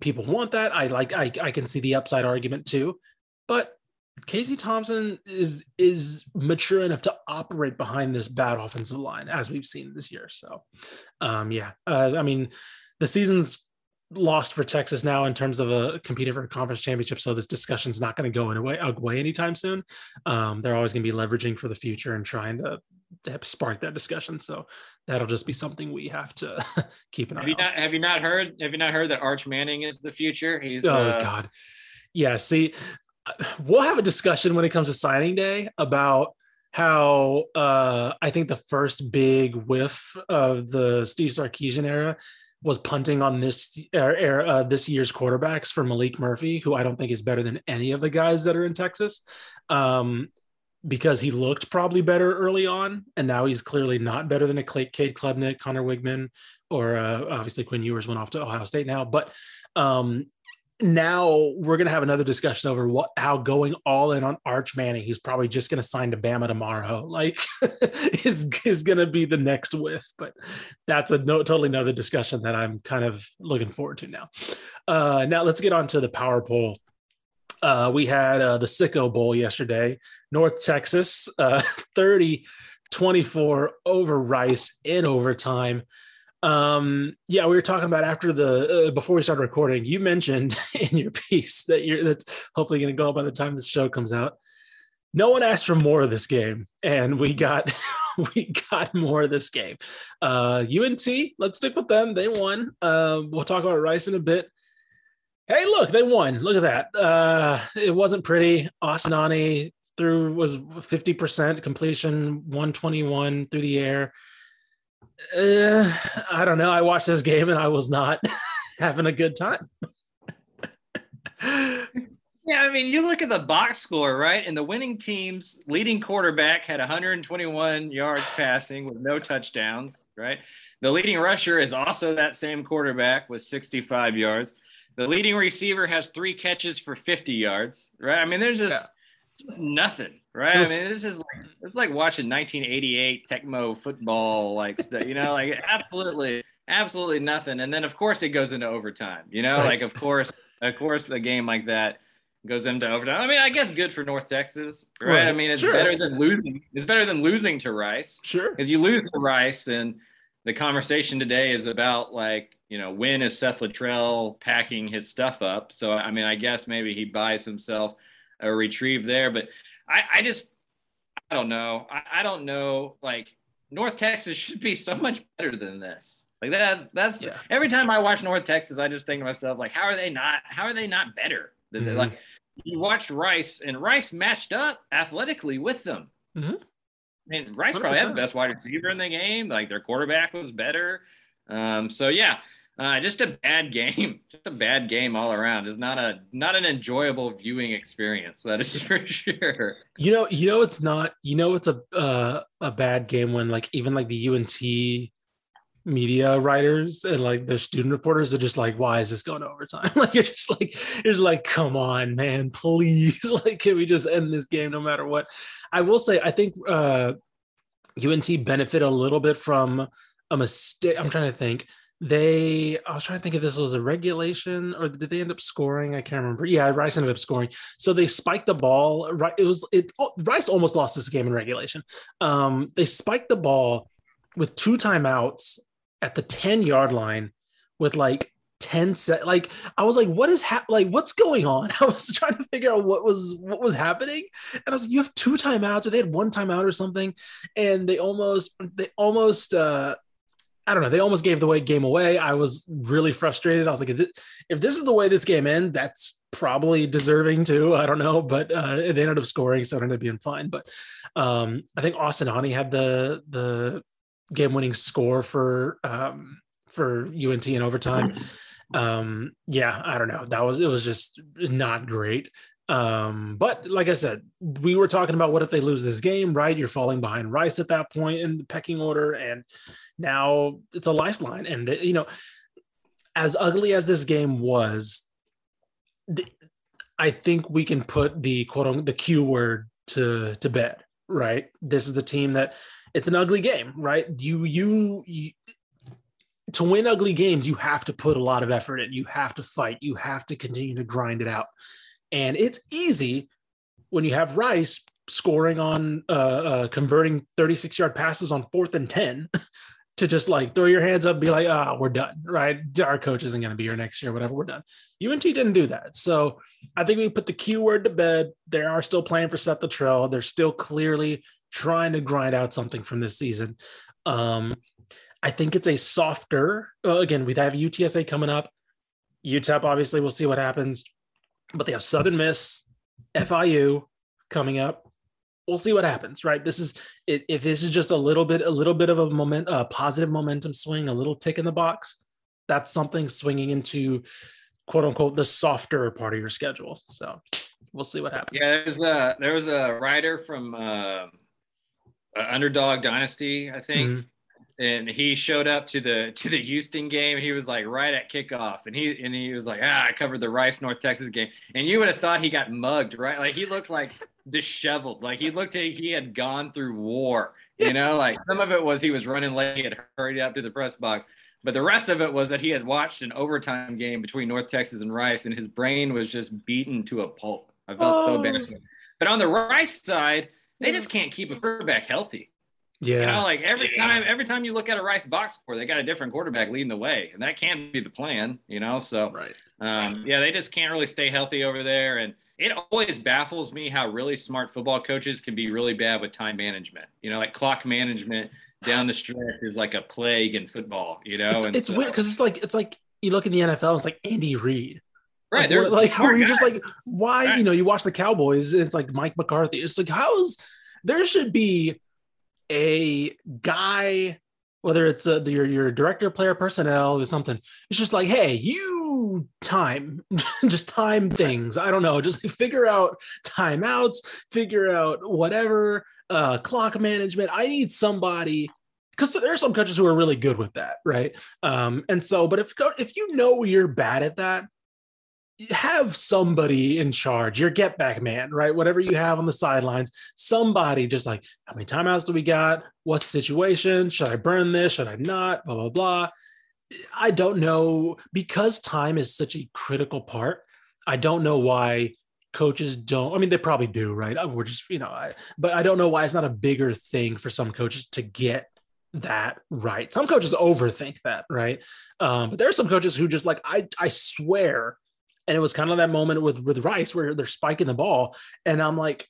people want that i like i, I can see the upside argument too but Casey Thompson is is mature enough to operate behind this bad offensive line, as we've seen this year. So, um, yeah, uh, I mean, the season's lost for Texas now in terms of a competing for a conference championship. So this discussion's not going to go away, away anytime soon. Um, they're always going to be leveraging for the future and trying to spark that discussion. So that'll just be something we have to keep an
have
eye
you
on.
Not, have you not heard? Have you not heard that Arch Manning is the future? He's
oh uh, God. Yeah, see, we'll have a discussion when it comes to signing day about how uh, I think the first big whiff of the Steve Sarkisian era was punting on this era, uh, this year's quarterbacks for Maalik Murphy, who I don't think is better than any of the guys that are in Texas, um, because he looked probably better early on, and now he's clearly not better than a Cade Klubnik, Conner Weigman, or uh, obviously Quinn Ewers went off to Ohio State now. But um, now we're going to have another discussion over what how going all in on Arch Manning, who's probably just going to sign to Bama tomorrow, like is is going to be the next whiff. But that's a no, totally another discussion that I'm kind of looking forward to now. Uh, now let's get on to the power poll. Uh, we had uh, the Sicko Bowl yesterday, North Texas, uh, 30 24 over Rice in overtime. Um, yeah, we were talking about after the uh, before we started recording. You mentioned in your piece that you're that's hopefully going to go by the time this show comes out. No one asked for more of this game, and we got we got more of this game. Uh, UNT, let's stick with them. They won. Uh, we'll talk about Rice in a bit. Hey, look, they won. Look at that. Uh, it wasn't pretty. Austin Aune through was 50% completion, 121 through the air uh, I don't know. I watched this game and I was not having a good time.
yeah, I mean, you look at the box score, right? And the winning team's leading quarterback had 121 yards passing with no touchdowns, right? The leading rusher is also that same quarterback with 65 yards. The leading receiver has three catches for 50 yards, right? I mean, there's just, yeah. just nothing Right. Was, I mean, this is like it's like watching 1988 Tecmo football, like stuff, you know, like absolutely, absolutely nothing. And then of course it goes into overtime. You know, right. like of course, of course, a game like that goes into overtime. I mean, I guess good for North Texas, right? right. I mean, it's sure. better than losing. It's better than losing to Rice.
Sure.
Because you lose to Rice, and the conversation today is about like you know when is Seth Littrell packing his stuff up. So I mean, I guess maybe he buys himself a retrieve there, but I, I just I don't know. I, I don't know. Like North Texas should be so much better than this. Like that. That's yeah. every time I watch North Texas, I just think to myself, like, how are they not? How are they not better? Mm-hmm. Like you watched Rice, and Rice matched up athletically with them. Mm-hmm. And Rice 100%. probably had the best wide receiver in the game. Like their quarterback was better. Um, so yeah, uh, just a bad game, just a bad game all around. Is not a not an enjoyable viewing experience. That is for sure.
You know, you know, it's not. You know, it's a uh, a bad game when like even like the UNT media writers and like the student reporters are just like, why is this going to overtime? like you're just like, you're just like, come on, man, please. like, can we just end this game no matter what? I will say, I think uh UNT benefit a little bit from a mistake. I'm trying to think they i was trying to think if this was a regulation or did they end up scoring? I can't remember. Yeah rice ended up scoring. So they spiked the ball right it was it oh, rice almost lost this game in regulation. Um they spiked the ball with two timeouts at the 10 yard line with like 10 set like i was like what is hap- like what's going on? I was trying to figure out what was what was happening. And i was like you have two timeouts or they had one timeout or something? And they almost they almost uh I don't know. They almost gave the way game away. I was really frustrated. I was like, if this is the way this game ends, that's probably deserving too. I don't know, but uh, they ended up scoring, so it ended up being fine. But um, I think Austin Aune had the the game winning score for um, for UNT in overtime. Um, yeah, I don't know. That was it was just not great. Um, but like I said, we were talking about what if they lose this game, right? You're falling behind Rice at that point in the pecking order, and now it's a lifeline. And you know, as ugly as this game was, I think we can put the quote unquote the Q word to to bed, right? This is the team that it's an ugly game, right? You you, you to win ugly games, you have to put a lot of effort in. You have to fight. You have to continue to grind it out. And it's easy when you have Rice scoring on uh, uh, converting 36 yard passes on fourth and 10 to just like throw your hands up be like, ah, oh, we're done, right? Our coach isn't going to be here next year, whatever, we're done. UNT didn't do that. So I think we put the Q word to bed. They are still playing for Seth Littrell. They're still clearly trying to grind out something from this season. Um, I think it's a softer, uh, again, we have UTSA coming up. UTEP, obviously, we'll see what happens but they have Southern Miss, FIU coming up. We'll see what happens, right? This is if this is just a little bit, a little bit of a moment, a positive momentum swing, a little tick in the box. That's something swinging into quote unquote the softer part of your schedule. So we'll see what happens.
Yeah, there's a there was a writer from uh, Underdog Dynasty, I think. Mm-hmm. And he showed up to the to the Houston game. He was like right at kickoff, and he and he was like, ah, I covered the Rice North Texas game, and you would have thought he got mugged, right? Like he looked like disheveled, like he looked like he had gone through war. You know, like some of it was he was running late, he had hurried up to the press box, but the rest of it was that he had watched an overtime game between North Texas and Rice, and his brain was just beaten to a pulp. I felt oh. so bad. Oh. But on the Rice side, they just can't keep a quarterback healthy.
Yeah.
You know, like every time, every time you look at a Rice box score, they got a different quarterback leading the way, and that can't be the plan, you know. So,
right.
Um, yeah, they just can't really stay healthy over there, and it always baffles me how really smart football coaches can be really bad with time management. You know, like clock management down the stretch is like a plague in football. You know,
it's, it's so, weird because it's like it's like you look in the NFL, it's like Andy Reid.
Right.
Like, they're like where you're just like, why, right. you know, you watch the Cowboys, it's like Mike McCarthy. It's like, how's there should be a guy, whether it's a, your your director player personnel or something, it's just like, hey, you time, just time things. I don't know, just figure out timeouts, figure out whatever uh, clock management. I need somebody because there are some coaches who are really good with that, right? Um, and so, but if if you know you're bad at that, have somebody in charge, your get back man, right? Whatever you have on the sidelines, somebody just like, how many timeouts do we got? What's the situation? Should I burn this? Should I not? Blah, blah, blah. I don't know because time is such a critical part. I don't know why coaches don't. I mean, they probably do, right? We're just, you know, I, but I don't know why it's not a bigger thing for some coaches to get that right. Some coaches overthink that, right? Um, but there are some coaches who just like, I, I swear and it was kind of that moment with with Rice where they're spiking the ball, and I'm like,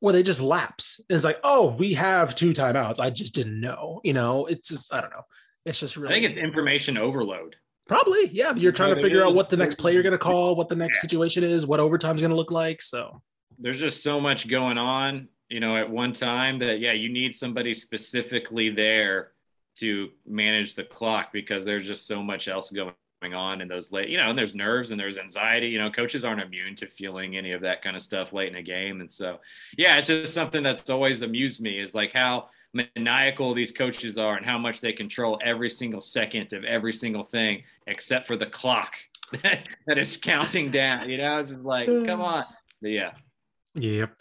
well, they just lapse. And it's like, oh, we have two timeouts. I just didn't know. You know, it's just I don't know. It's just really.
I think it's information overload.
Probably, yeah. You're trying to figure out what the next play you're going to call, what the next situation is, what overtime's going to look like. So
there's just so much going on, you know, at one time that yeah, you need somebody specifically there to manage the clock because there's just so much else going on in those late, you know, and there's nerves and there's anxiety. You know, coaches aren't immune to feeling any of that kind of stuff late in a game. And so, yeah, it's just something that's always amused me is like how maniacal these coaches are and how much they control every single second of every single thing except for the clock that is counting down. You know, it's just like, come on. But yeah.
Yep.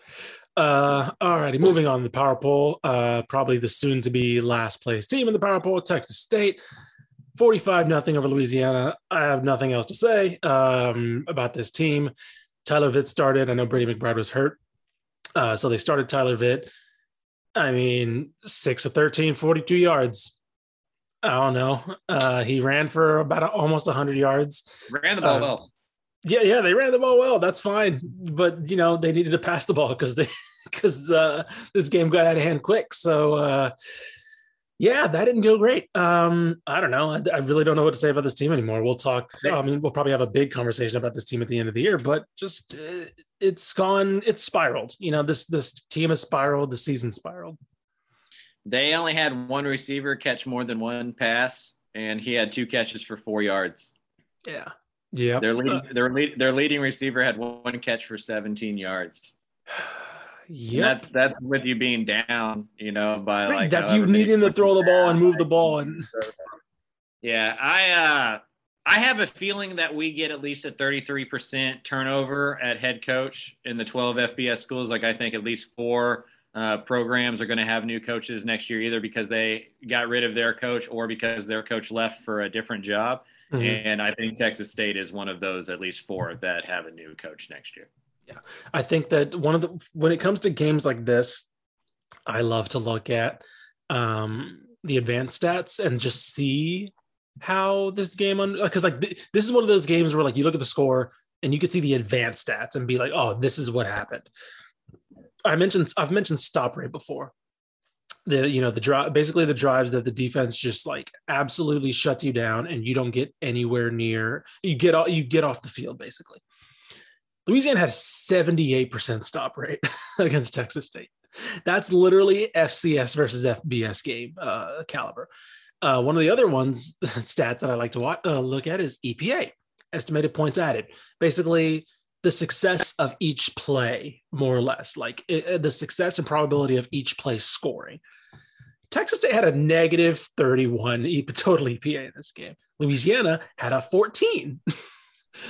Uh, all righty, moving on to the power poll. Uh, probably the soon to be last place team in the power poll, Texas State. 45 nothing over Louisiana. I have nothing else to say um, about this team. Tyler Vitt started. I know Brady McBride was hurt. Uh, so they started Tyler Vitt. I mean, 6 of 13, 42 yards. I don't know. Uh, he ran for about a, almost 100 yards.
Ran the ball uh, well.
Yeah, yeah, they ran the ball well. That's fine. But, you know, they needed to pass the ball because they because uh, this game got out of hand quick. So, uh, yeah, that didn't go great. Um, I don't know. I, I, really don't know what to say about this team anymore. We'll talk. I mean, we'll probably have a big conversation about this team at the end of the year, but just uh, it's gone. It's spiraled. You know, this this team has spiraled. The season spiraled.
They only had one receiver catch more than one pass, and he had two catches for four yards.
Yeah, yeah.
Their leading, their lead, their leading receiver had one catch for 17 yards.
Yeah,
that's that's with you being down, you know, by like
that you needing to throw the ball and move the ball and.
Yeah, I uh, I have a feeling that we get at least a 33% turnover at head coach in the 12 FBS schools. Like I think at least four uh, programs are going to have new coaches next year, either because they got rid of their coach or because their coach left for a different job. Mm-hmm. And I think Texas State is one of those, at least four, that have a new coach next year.
Yeah, I think that one of the when it comes to games like this, I love to look at um, the advanced stats and just see how this game on because like th- this is one of those games where like you look at the score and you can see the advanced stats and be like, oh, this is what happened. I mentioned I've mentioned stop rate before. The you know the drive basically the drives that the defense just like absolutely shuts you down and you don't get anywhere near you get all you get off the field basically. Louisiana had a 78% stop rate against Texas State. That's literally FCS versus FBS game uh, caliber. Uh, one of the other ones stats that I like to watch, uh, look at is EPA, estimated points added. Basically, the success of each play, more or less, like it, the success and probability of each play scoring. Texas State had a negative 31 total EPA in this game. Louisiana had a 14.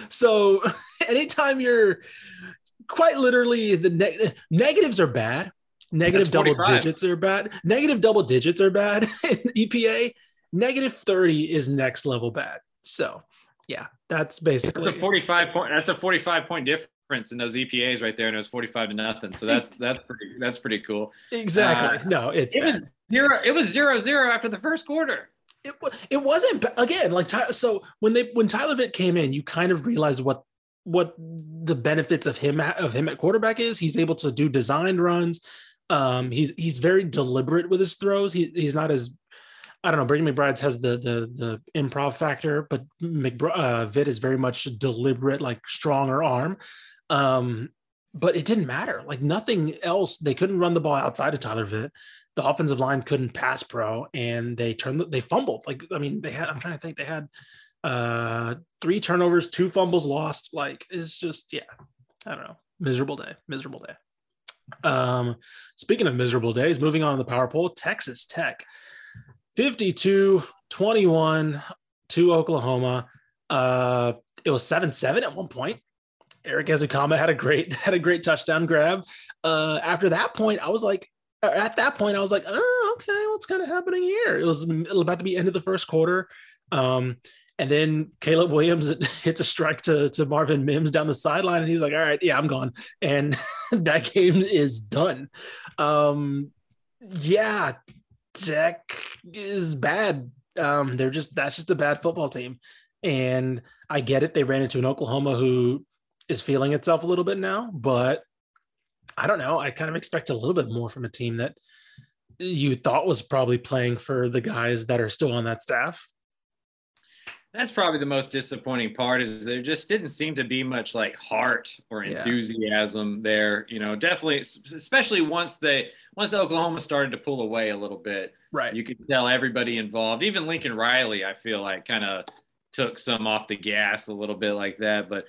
So anytime you're quite literally the ne- negatives are bad. Negative double digits are bad. Negative double digits are bad in EPA. Negative 30 is next level bad. So yeah, that's basically
that's a 45 point that's a 45 point difference in those EPAs right there, and it was 45 to nothing. So that's that's pretty that's pretty cool.
Exactly. Uh, no, it's
it bad. was zero. It was zero zero after the first quarter.
It, it wasn't again like so when they when Tyler Vitt came in, you kind of realized what what the benefits of him of him at quarterback is. He's able to do designed runs. Um, he's he's very deliberate with his throws. He, he's not as I don't know. Brady McBride's has the the the improv factor, but McBride, uh, Vitt is very much deliberate, like stronger arm. Um, but it didn't matter. Like nothing else. They couldn't run the ball outside of Tyler Vitt. The offensive line couldn't pass pro, and they turned. They fumbled. Like I mean, they had. I'm trying to think. They had uh three turnovers, two fumbles lost. Like it's just yeah. I don't know. Miserable day. Miserable day. Um, speaking of miserable days, moving on to the power poll, Texas Tech 52 21 to Oklahoma. Uh, it was 7 7 at one point. Erik Ezukanma had a great had a great touchdown grab. Uh, after that point, I was like, at that point, I was like, oh, okay, what's kind of happening here? It was about to be end of the first quarter. Um, and then Caleb Williams hits a strike to, to Marvin Mims down the sideline, and he's like, "All right, yeah, I'm gone." And that game is done. Um, yeah, Tech is bad. Um, they're just that's just a bad football team, and I get it. They ran into an Oklahoma who is feeling itself a little bit now, but I don't know. I kind of expect a little bit more from a team that you thought was probably playing for the guys that are still on that staff.
That's probably the most disappointing part is there just didn't seem to be much like heart or enthusiasm yeah. there. You know, definitely, especially once they once Oklahoma started to pull away a little bit.
Right.
You could tell everybody involved, even Lincoln Riley, I feel like kind of took some off the gas a little bit like that. But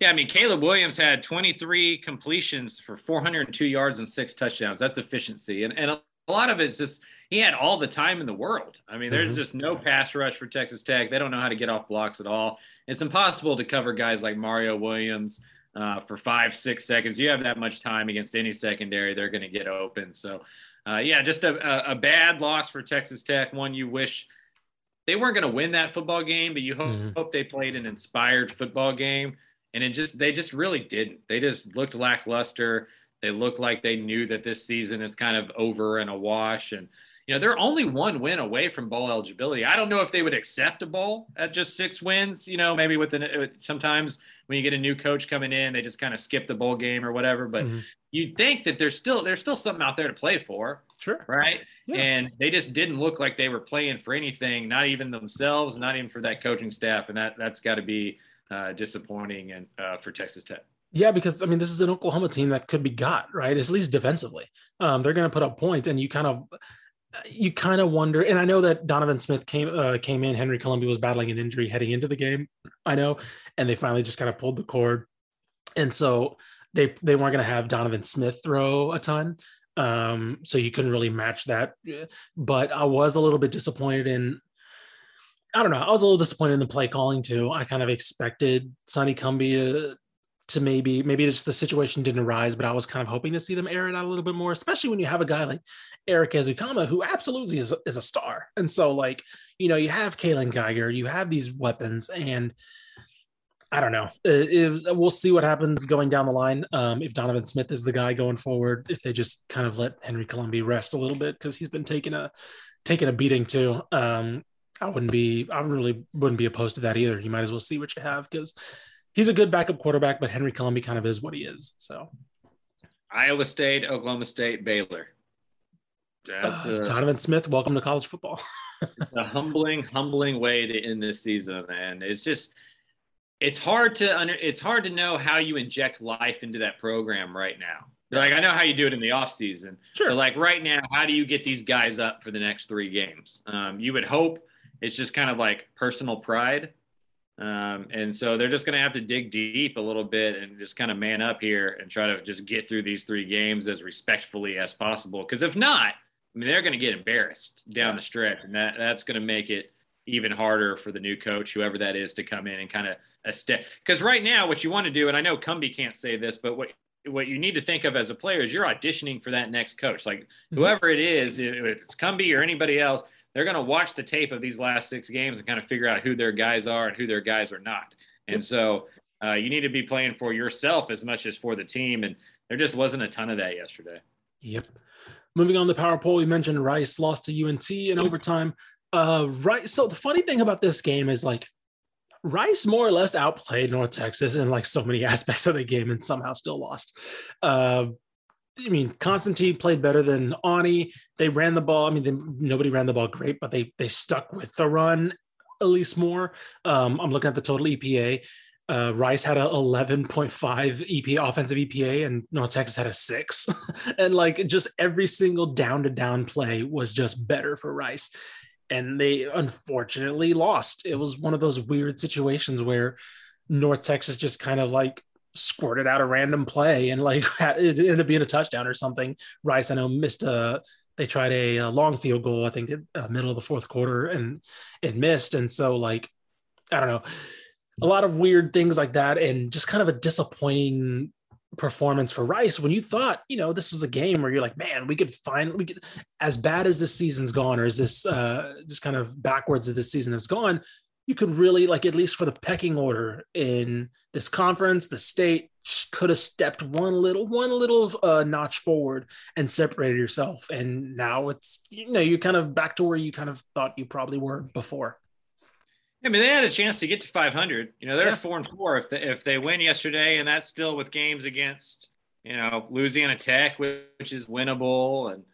yeah, I mean, Caleb Williams had 23 completions for 402 yards and six touchdowns. That's efficiency. And, and a lot of it's just – he had all the time in the world. I mean, there's mm-hmm. just no pass rush for Texas Tech. They don't know how to get off blocks at all. It's impossible to cover guys like Mario Williams uh, for five, six seconds. You have that much time against any secondary, they're going to get open. So, uh, yeah, just a, a, bad loss for Texas Tech. One you wish they weren't going to win that football game, but you hope, mm-hmm. hope they played an inspired football game. And it just, they just really didn't. They just looked lackluster. They looked like they knew that this season is kind of over and a wash. And, you know, they're only one win away from bowl eligibility. I don't know if they would accept a bowl at just six wins. You know, maybe with an, uh, sometimes when you get a new coach coming in, they just kind of skip the bowl game or whatever. But mm-hmm. you'd think that there's still there's still something out there to play for.
Sure.
Right. Yeah. And they just didn't look like they were playing for anything, not even themselves, not even for that coaching staff, and that that's got to be uh, disappointing and uh, for Texas Tech.
Yeah, because I mean, this is an Oklahoma team that could be got right, at least defensively. Um, they're going to put up points, and you kind of you kind of wonder, and I know that Donovan Smith came uh, came in. Henry Colombi was battling an injury heading into the game. I know, and they finally just kind of pulled the cord, and so they they weren't going to have Donovan Smith throw a ton, um, so you couldn't really match that. But I was a little bit disappointed in. I don't know. I was a little disappointed in the play calling too. I kind of expected Sonny Cumbie to maybe maybe just the situation didn't arise, but I was kind of hoping to see them air it out a little bit more, especially when you have a guy like Erik Ezukanma who absolutely is, is a star. And so like, you know, you have Kaylon Geiger, you have these weapons and I don't know. It, it we'll see what happens going down the line. Um, if Donovan Smith is the guy going forward, if they just kind of let Henry Colombi rest a little bit because he's been taking a taking a beating too. Um, I wouldn't be I really wouldn't be opposed to that either. You might as well see what you have because he's a good backup quarterback, but Henry Colombi kind of is what he is. So
Iowa State, Oklahoma State, Baylor.
That's uh, a, Donovan Smith. Welcome to college football.
a humbling, humbling way to end this season, and it's just it's hard to under it's hard to know how you inject life into that program right now. Like I know how you do it in the off season.
Sure.
But like right now, how do you get these guys up for the next three games? Um, you would hope it's just kind of like personal pride um, and so they're just going to have to dig deep a little bit and just kind of man up here and try to just get through these three games as respectfully as possible. Because if not, I mean, they're going to get embarrassed down the stretch, and that that's going to make it even harder for the new coach, whoever that is, to come in and kind of a step. Because right now, what you want to do, and I know Cumbie can't say this, but what what you need to think of as a player is you're auditioning for that next coach. Like mm-hmm. whoever it is, if it's Cumbie or anybody else, they're going to watch the tape of these last six games and kind of figure out who their guys are and who their guys are not. And so uh, you need to be playing for yourself as much as for the team. And there just wasn't a ton of that yesterday.
Yep. Moving on the power poll, we mentioned Rice lost to UNT in overtime. Uh, right. So the funny thing about this game is like Rice more or less outplayed North Texas in like so many aspects of the game and somehow still lost. Uh, I mean, Constantine played better than Aune. They ran the ball. I mean, they, nobody ran the ball great, but they they stuck with the run at least more. Um, I'm looking at the total EPA. Uh, Rice had a 11.5 EPA offensive EPA, and North Texas had a six. and like just every single down to down play was just better for Rice and they unfortunately lost. It was one of those weird situations where North Texas just kind of like squirted out a random play and like it ended up being a touchdown or something. Rice, I know, missed a. They tried a, a long field goal, I think, uh, middle of the fourth quarter, and it missed. And so, like, I don't know, a lot of weird things like that, and just kind of a disappointing performance for Rice when you thought, you know, this was a game where you're like, man, we could find we could as bad as this season's gone, or as this uh just kind of backwards of this season has gone, you could really like at least for the pecking order in this conference, the state could have stepped one little one little uh, notch forward and separated yourself. And now it's you know, you're kind of back to where you kind of thought you probably were before.
I mean, they had a chance to get to 500. You know, they're yeah. four and four if they, if they win yesterday, and that's still with games against you know Louisiana Tech, which is winnable, and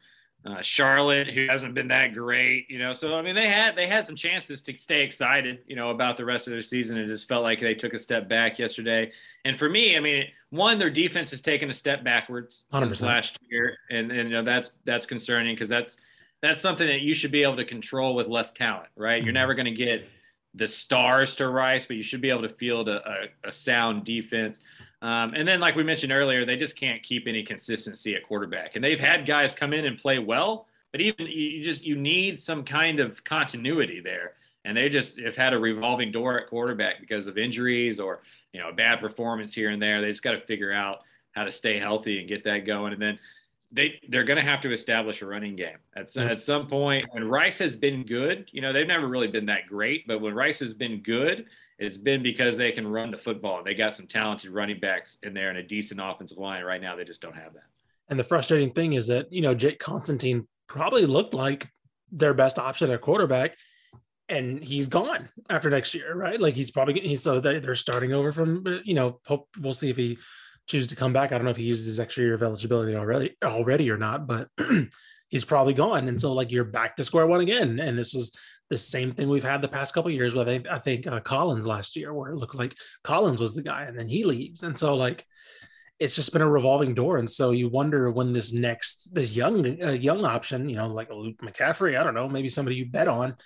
uh, Charlotte, who hasn't been that great. You know, so I mean, they had they had some chances to stay excited. You know, about the rest of their season. It just felt like they took a step back yesterday. And for me, I mean, one, their defense has taken a step backwards 100%. since last year, and and you know that's that's concerning because that's that's something that you should be able to control with less talent, right? Mm-hmm. You're never going to get the stars to rise, but you should be able to field a, a, a sound defense. Um, and then, like we mentioned earlier, they just can't keep any consistency at quarterback. And they've had guys come in and play well, but even you just you need some kind of continuity there. And they just have had a revolving door at quarterback because of injuries or you know a bad performance here and there. They just got to figure out how to stay healthy and get that going. And then they they're going to have to establish a running game at some, at some point. When Rice has been good, you know they've never really been that great, but when Rice has been good, it's been because they can run the football. They got some talented running backs in there and a decent offensive line. Right now, they just don't have that.
And the frustrating thing is that you know Jake Constantine probably looked like their best option at quarterback, and he's gone after next year, right? Like he's probably he's so they're starting over from you know. Hope we'll see if he chooses to come back. I don't know if he uses his extra year of eligibility already already or not, but he's probably gone. And so like you're back to square one again. And this was the same thing we've had the past couple years with I, think uh, Collins last year, where it looked like Collins was the guy, and then he leaves. And so like it's just been a revolving door. And so you wonder when this next this young uh, young option, you know, like Luke McCaffrey, I don't know, maybe somebody you bet on,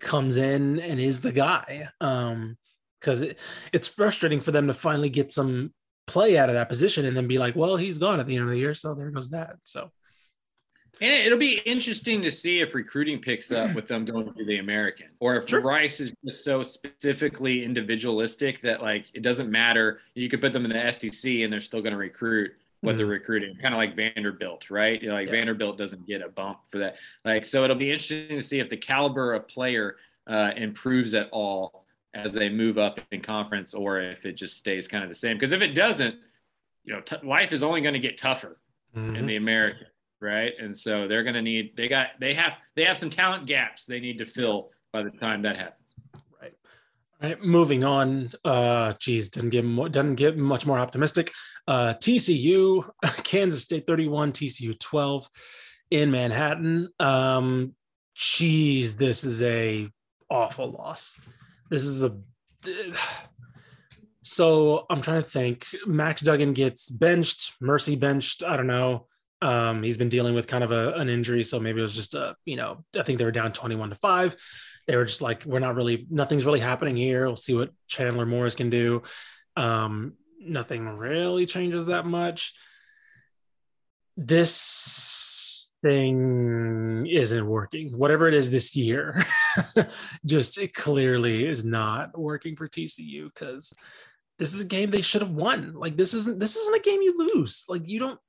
comes in and is the guy. Um, because it, it's frustrating for them to finally get some play out of that position and then be like, well, he's gone at the end of the year. So there goes that. So.
And it'll be interesting to see if recruiting picks up with them going through the American, or if sure. Rice is just so specifically individualistic that like it doesn't matter. You could put them in the SEC and they're still going to recruit what mm-hmm. they're recruiting, kind of like Vanderbilt, right? You know, like yeah. Vanderbilt doesn't get a bump for that. Like, so it'll be interesting to see if the caliber of player uh, improves at all as they move up in conference or if it just stays kind of the same. Because if it doesn't, you know, t- life is only going to get tougher mm-hmm. in the American, right? And so they're going to need they got they have they have some talent gaps they need to fill by the time that happens.
Right. All right. Moving on. Uh, geez, didn't get more, doesn't get much more optimistic. Uh, TCU, Kansas State 31, TCU 12 in Manhattan. Um, geez, this is a awful loss. This is a so I'm trying to think. Max Duggan gets benched, Mercy benched. I don't know. Um, he's been dealing with kind of a, an injury, so maybe it was just a, you know, I think they were down 21 to five. They were just like, we're not really, nothing's really happening here. We'll see what Chandler Morris can do. Um, nothing really changes that much. This thing isn't working. Whatever it is this year, just it clearly is not working for TCU because this is a game they should have won. Like this isn't this isn't a game you lose. Like you don't.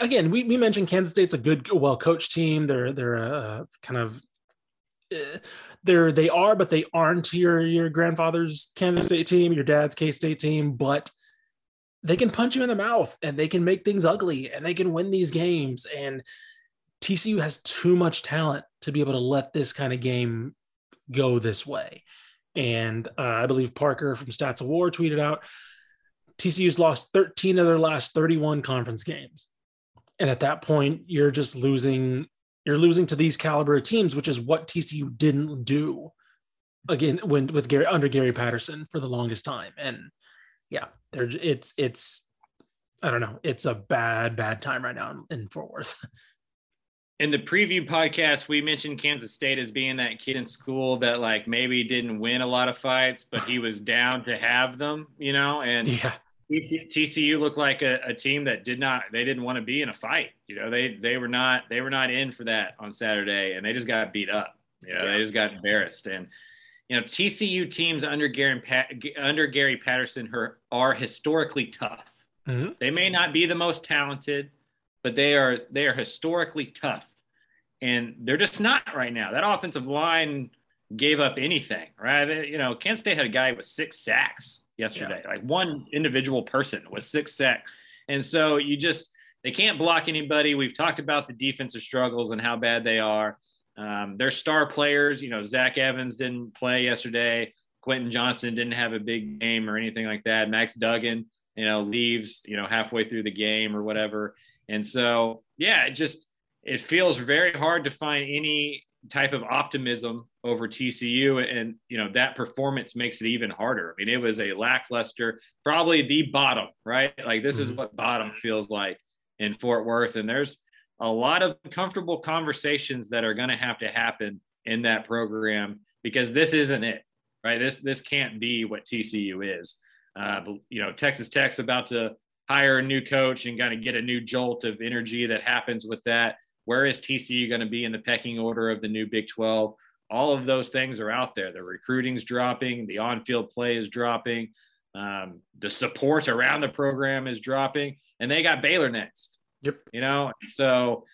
Again, we, we mentioned Kansas State's a good, well coached team. They're they're a kind of uh, they're they are, but they aren't your your grandfather's Kansas State team, your dad's K State team, but they can punch you in the mouth and they can make things ugly and they can win these games. And TCU has too much talent to be able to let this kind of game go this way. And uh, I believe Parker from Stats of War tweeted out TCU's lost 13 of their last 31 conference games. And at that point, you're just losing, you're losing to these caliber teams, which is what TCU didn't do again when with Gary under Gary Patterson for the longest time. And yeah, there it's it's I don't know, it's a bad bad time right now in, in Fort Worth.
In the preview podcast, we mentioned Kansas State as being that kid in school that like maybe didn't win a lot of fights, but he was down to have them, you know, and
yeah.
TCU looked like a, a, team that did not they didn't want to be in a fight. You know, they they were not they were not in for that on Saturday and they just got beat up. You know, yeah. they just got embarrassed. And you know, TCU teams under Gary under Gary Patterson are historically tough. Mm-hmm. They may not be the most talented, but they are they are historically tough, and they're just not right now. That offensive line gave up anything, right? You know, K State had a guy with six sacks yesterday. Yeah. Like one individual person was six sacks, and so you just they can't block anybody. We've talked about the defensive struggles and how bad they are. Um, their star players, you know, Zach Evans didn't play yesterday. Quentin Johnston didn't have a big game or anything like that. Max Duggan, you know, leaves, you know, halfway through the game or whatever. And so, yeah, it just it feels very hard to find any type of optimism over TCU, and you know that performance makes it even harder. I mean, it was a lackluster, probably the bottom, right? Like this mm-hmm. is what bottom feels like in Fort Worth, and there's a lot of comfortable conversations that are going to have to happen in that program because this isn't it, right? This this can't be what TCU is. Uh, you know, Texas Tech's about to hire a new coach and kind of get a new jolt of energy that happens with that. Where is TCU going to be in the pecking order of the new Big 12? All of those things are out there. The recruiting's dropping, the on-field play is dropping, um, the support around the program is dropping, and they got Baylor next.
Yep.
You know, so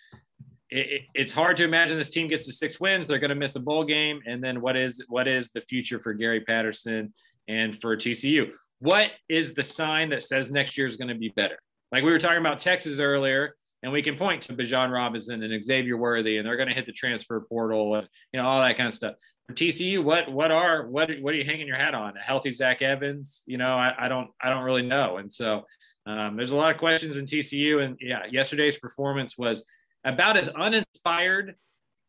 it, it, it's hard to imagine this team gets to six wins. They're going to miss a bowl game, and then what is what is the future for Gary Patterson and for TCU? What is the sign that says next year is going to be better? Like we were talking about Texas earlier, and we can point to Bijan Robinson and Xavier Worthy, and they're going to hit the transfer portal and you know all that kind of stuff. For TCU, what what are what what are you hanging your hat on? A healthy Zach Evans? You know, I, I don't I don't really know, and so um, there's a lot of questions in TCU, and yeah, yesterday's performance was about as uninspired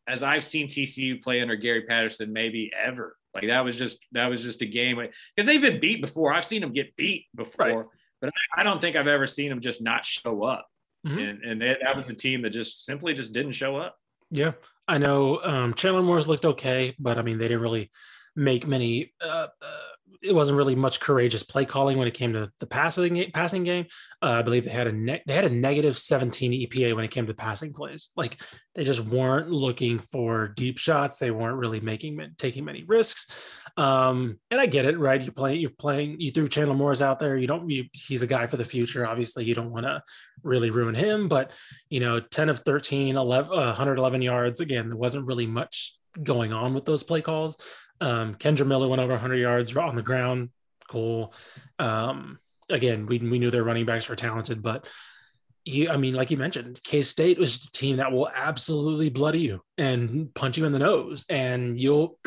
as I've seen TCU play under Gary Patterson maybe ever. Like that was just that was just a game because they've been beat before. I've seen them get beat before, right. but I don't think I've ever seen them just not show up. Mm-hmm. And and they, that was a team that just simply just didn't show up.
Yeah, I know um, Chandler Morris looked okay, but I mean they didn't really make many. Uh, uh, it wasn't really much courageous play calling when it came to the passing passing game. Uh, I believe they had a ne- they had a negative 17 EPA when it came to passing plays. Like they just weren't looking for deep shots. They weren't really making taking many risks. Um, and I get it, right? You're playing, you're playing. You threw Chandler Morris out there. You don't. You, he's a guy for the future. Obviously, you don't want to really ruin him. But you know, 10 of 13, 11, uh, 111 yards. Again, there wasn't really much going on with those play calls. Um, Kendre Miller went over 100 yards on the ground. Cool. Um, again, we, we knew their running backs were talented, but you, I mean, like you mentioned, K State was a team that will absolutely bloody you and punch you in the nose. And you'll,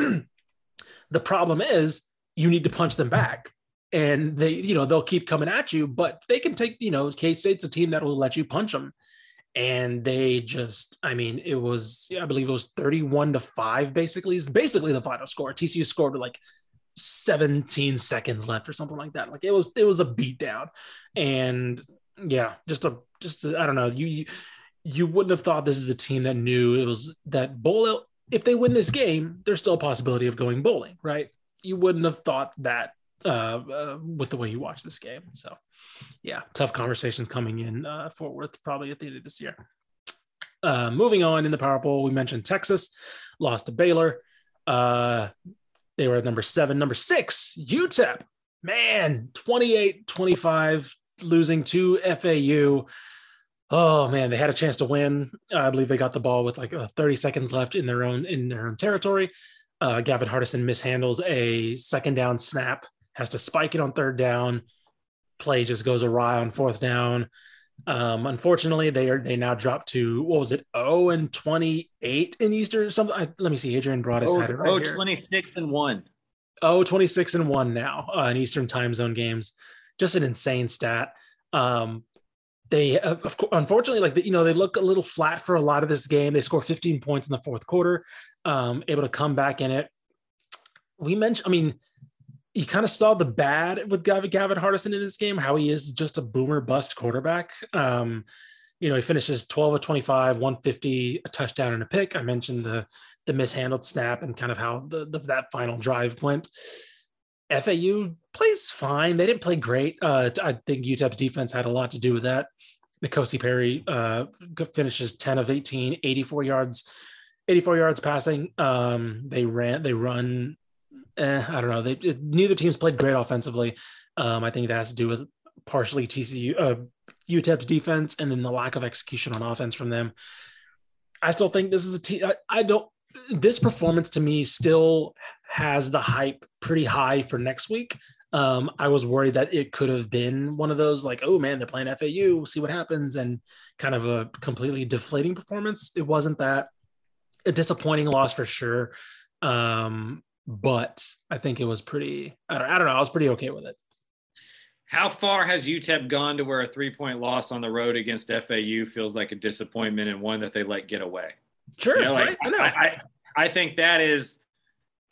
the problem is you need to punch them back. And they, you know, they'll keep coming at you, but they can take, you know, K State's a team that will let you punch them and they just i mean it was i believe it was 31 to 5 basically. Is basically the final score. Tcu scored like 17 seconds left or something like that. Like it was it was a beatdown. And yeah just a just I don't know. You you wouldn't have thought this is a team that knew it was that bowl if they win this game there's still a possibility of going bowling right? You wouldn't have thought that uh, uh with the way you watch this game so yeah, tough conversations coming in uh, Fort Worth probably at the end of this year. Uh, moving on in the Power Poll, we mentioned Texas lost to Baylor. Uh, they were at number seven. Number six, UTEP. Man, 28 25, losing to FAU. Oh man, they had a chance to win. I believe they got the ball with like uh, 30 seconds left in their own in their own territory. Uh, Gavin Hardison mishandles a second down snap, has to spike it on third down. Play just goes awry on fourth down. Um, unfortunately, they are they now drop to what was it? Oh and 28 in Eastern something. I, let me see. Adrian brought his
oh,
head right
oh,
here.
26 and one.
Oh, 26 and one now uh, in Eastern time zone games. Just an insane stat. Um, they uh, of course, unfortunately like the, you know they look a little flat for a lot of this game they score 15 points in the fourth quarter um able to come back in it we mentioned i mean you kind of saw the bad with gavin, hardison in this game how he is just a boomer bust quarterback um you know he finishes 12 of 25 150 a touchdown and a pick i mentioned the the mishandled snap and kind of how the, the that final drive went FAU plays fine. They didn't play great. Uh, I think UTEP's defense had a lot to do with that. N'Kosi Perry uh, finishes 10 of 18, 84 yards, 84 yards passing. Um, they ran, they run. Eh, I don't know. They it, neither team's played great offensively. Um, I think that has to do with partially TCU, uh, UTEP's defense, and then the lack of execution on offense from them. I still think this is a team. I, I don't. This performance to me still has the hype pretty high for next week. Um, I was worried that it could have been one of those like, oh man, they're playing FAU, we'll see what happens, and kind of a completely deflating performance. It wasn't that a disappointing loss for sure, um, but I think it was pretty. I don't, I don't know. I was pretty okay with it.
How far has UTEP gone to where a three point loss on the road against FAU feels like a disappointment and one that they let get away?
Sure,
You know, like,
right? I know.
I, I, I think that is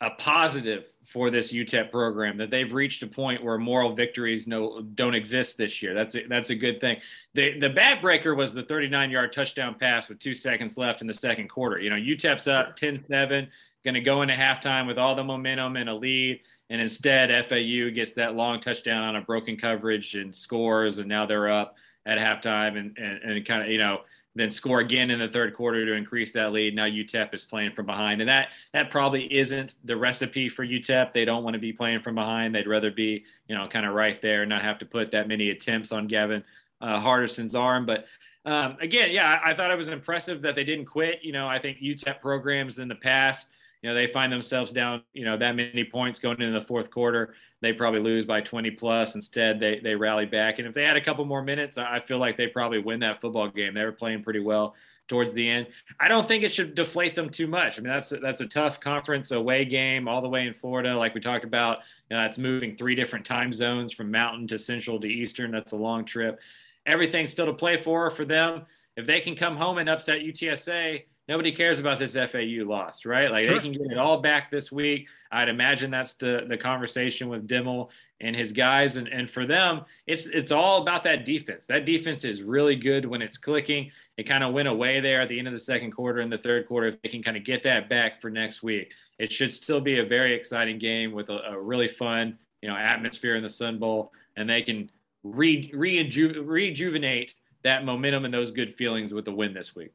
a positive for this UTEP program that they've reached a point where moral victories no don't exist this year. That's a, that's a good thing. The the backbreaker was the 39 yard touchdown pass with two seconds left in the second quarter. You know, UTEP's up 10-7, going to go into halftime with all the momentum and a lead. And instead, FAU gets that long touchdown on a broken coverage and scores, and now they're up at halftime and and, and kind of you know then score again in the third quarter to increase that lead. Now UTEP is playing from behind, and that that probably isn't the recipe for UTEP. They don't want to be playing from behind. They'd rather be, you know, kind of right there, and not have to put that many attempts on Gavin uh, Hardison's arm. But um, again, yeah, I, I thought it was impressive that they didn't quit. You know, I think UTEP programs in the past, you know, they find themselves down, you know, that many points going into the fourth quarter they probably lose by 20 plus. Instead, they they rally back, and if they had a couple more minutes, I feel like they probably win that football game. They were playing pretty well towards the end. I don't think it should deflate them too much. I mean, that's a, that's a tough conference away game all the way in Florida, like we talked about. You know, that's moving three different time zones from mountain to central to eastern. That's a long trip. Everything's still to play for for them. If they can come home and upset UTSA, nobody cares about this FAU loss, right? Like
Sure.
they can get it all back this week. I'd imagine that's the the conversation with Dimel and his guys, and and for them, it's it's all about that defense. That defense is really good when it's clicking. It kind of went away there at the end of the second quarter and the third quarter. If they can kind of get that back for next week, it should still be a very exciting game with a, a really fun you know atmosphere in the Sun Bowl, and they can re, reju- rejuvenate that momentum and those good feelings with the win this week.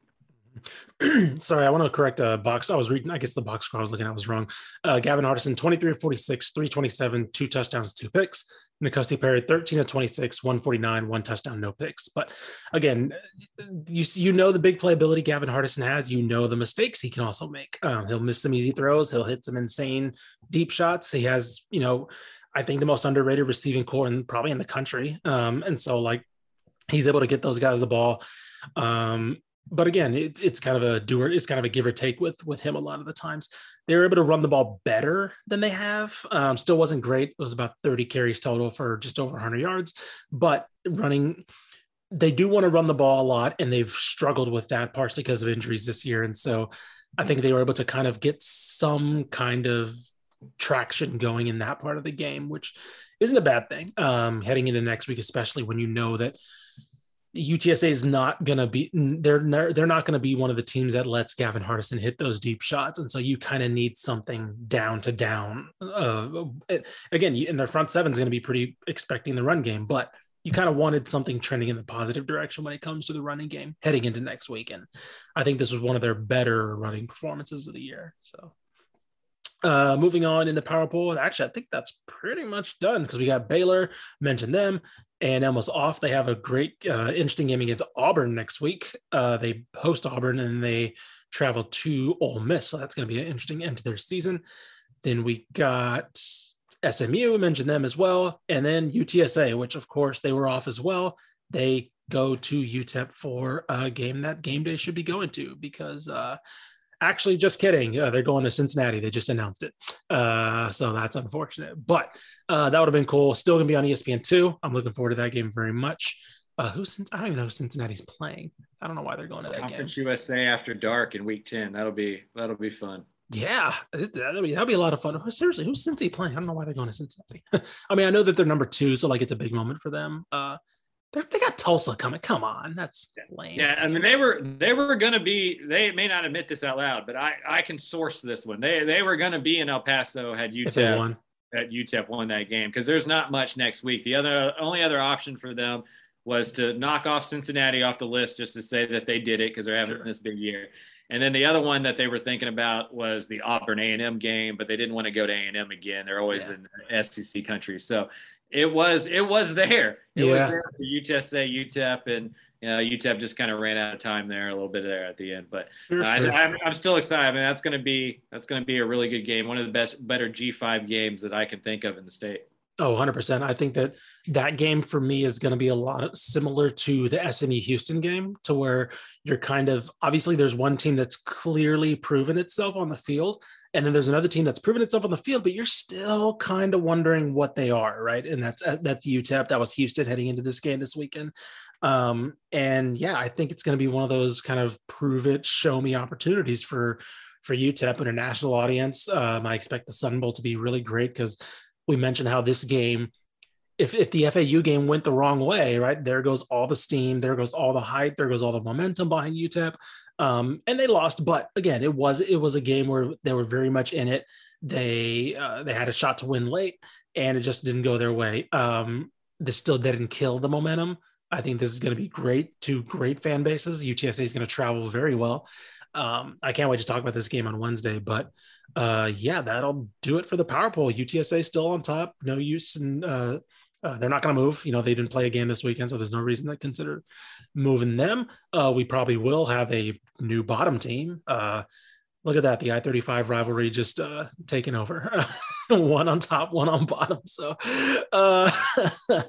Sorry, I want to correct a box. I was reading, I guess the box score I was looking at was wrong. Uh, Gavin Hardison, 23 of 46, 327, two touchdowns, two picks. N'Kosi Perry, 13 of 26, 149, one touchdown, no picks. But again, you you know the big playability Gavin Hardison has. You know the mistakes he can also make. Um, he'll miss some easy throws. He'll hit some insane deep shots. He has, you know, I think the most underrated receiving core in probably in the country. Um, and so like he's able to get those guys the ball. Um, but again, it's it's kind of a doer, it's kind of a give or take with with him a lot of the times. They were able to run the ball better than they have. Um, still wasn't great. It was about 30 carries total for just over 100 yards, but running. They do want to run the ball a lot, and they've struggled with that partially because of injuries this year. And so, I think they were able to kind of get some kind of traction going in that part of the game, which isn't a bad thing. Um, heading into next week, especially when you know that UTSA is not going to be they're they're not going to be one of the teams that lets Gavin Hardison hit those deep shots, and so you kind of need something down to down. Uh, again, you, and their front seven is going to be pretty expecting the run game, but you kind of wanted something trending in the positive direction when it comes to the running game heading into next week. And I think this was one of their better running performances of the year. So uh, moving on in the power poll, actually, I think that's pretty much done because we got Baylor, mentioned them, and almost off. They have a great, uh, interesting game against Auburn next week. Uh, they host Auburn and they travel to Ole Miss, so that's going to be an interesting end to their season. Then we got SMU, mentioned them as well, and then UTSA, which of course they were off as well. They go to UTEP for a game that game day should be going to because uh, actually just kidding. Uh, they're going to cincinnati. They just announced it. Uh, so that's unfortunate. But uh, that would have been cool. Still gonna be on espn2 i'm looking forward to that game very much. Uh, who's i don't even know who cincinnati's playing. I don't know why they're going to that
Conference
game
USA after dark in week 10. That'll be that'll be fun.
yeah that'll be, that'll be a lot of fun. Seriously who's cincy playing? I don't know why they're going to cincinnati. I mean i know that they're number two so like it's a big moment for them. Uh, they're- they got Tulsa coming. Come on, that's lame.
Yeah, I mean they were they were gonna be they may not admit this out loud, but I I can source this one. They they were gonna be in El Paso had UTEP
won.
had UTEP won that game because there's not much next week. The other only other option for them was to knock off Cincinnati off the list just to say that they did it because they're having
Sure.
this big year. And then the other one that they were thinking about was the Auburn A&M game, but they didn't want to go to A&M again. They're always
Yeah.
in SEC country, so it was it was there. It was there for UTSA, UTEP, and you know, UTEP just kind of ran out of time there a little bit there at the end. But
For
I,
sure.
I'm, I'm still excited. I mean, that's going to be that's going to be a really good game. One of the best, better G5 games that I can think of in the state.
Oh, 100%. I think that that game for me is going to be a lot similar to the SMU Houston game, to where you're kind of obviously there's one team that's clearly proven itself on the field, and then there's another team that's proven itself on the field, but you're still kind of wondering what they are, right? And that's uh, that's UTEP. That was Houston heading into this game this weekend. Um, and yeah, I think it's going to be one of those kind of prove it, show me opportunities for for UTEP and a national audience. Um, I expect the Sun Bowl to be really great because we mentioned how this game, if, if the FAU game went the wrong way, right, there goes all the steam, there goes all the hype, there goes all the momentum behind UTEP. Um, and they lost, but again, it was it was a game where they were very much in it. They uh, they had a shot to win late, and it just didn't go their way. Um, this still didn't kill the momentum. I think this is going to be great. Two great fan bases. UTSA is going to travel very well. Um, I can't wait to talk about this game on Wednesday. But uh, yeah, that'll do it for the power poll. UTSA still on top. No use in. Uh, uh, they're not going to move. You know, they didn't play a game this weekend, so there's no reason to consider moving them. Uh, we probably will have a new bottom team. Uh, look at that. The I 35 rivalry just uh, taking over. one on top, one on bottom. So, uh,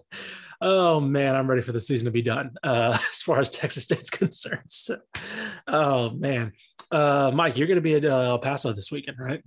oh man, I'm ready for the season to be done uh, as far as Texas State's concerned. So, oh man. Uh, Mike, you're going to be at uh, El Paso this weekend, right?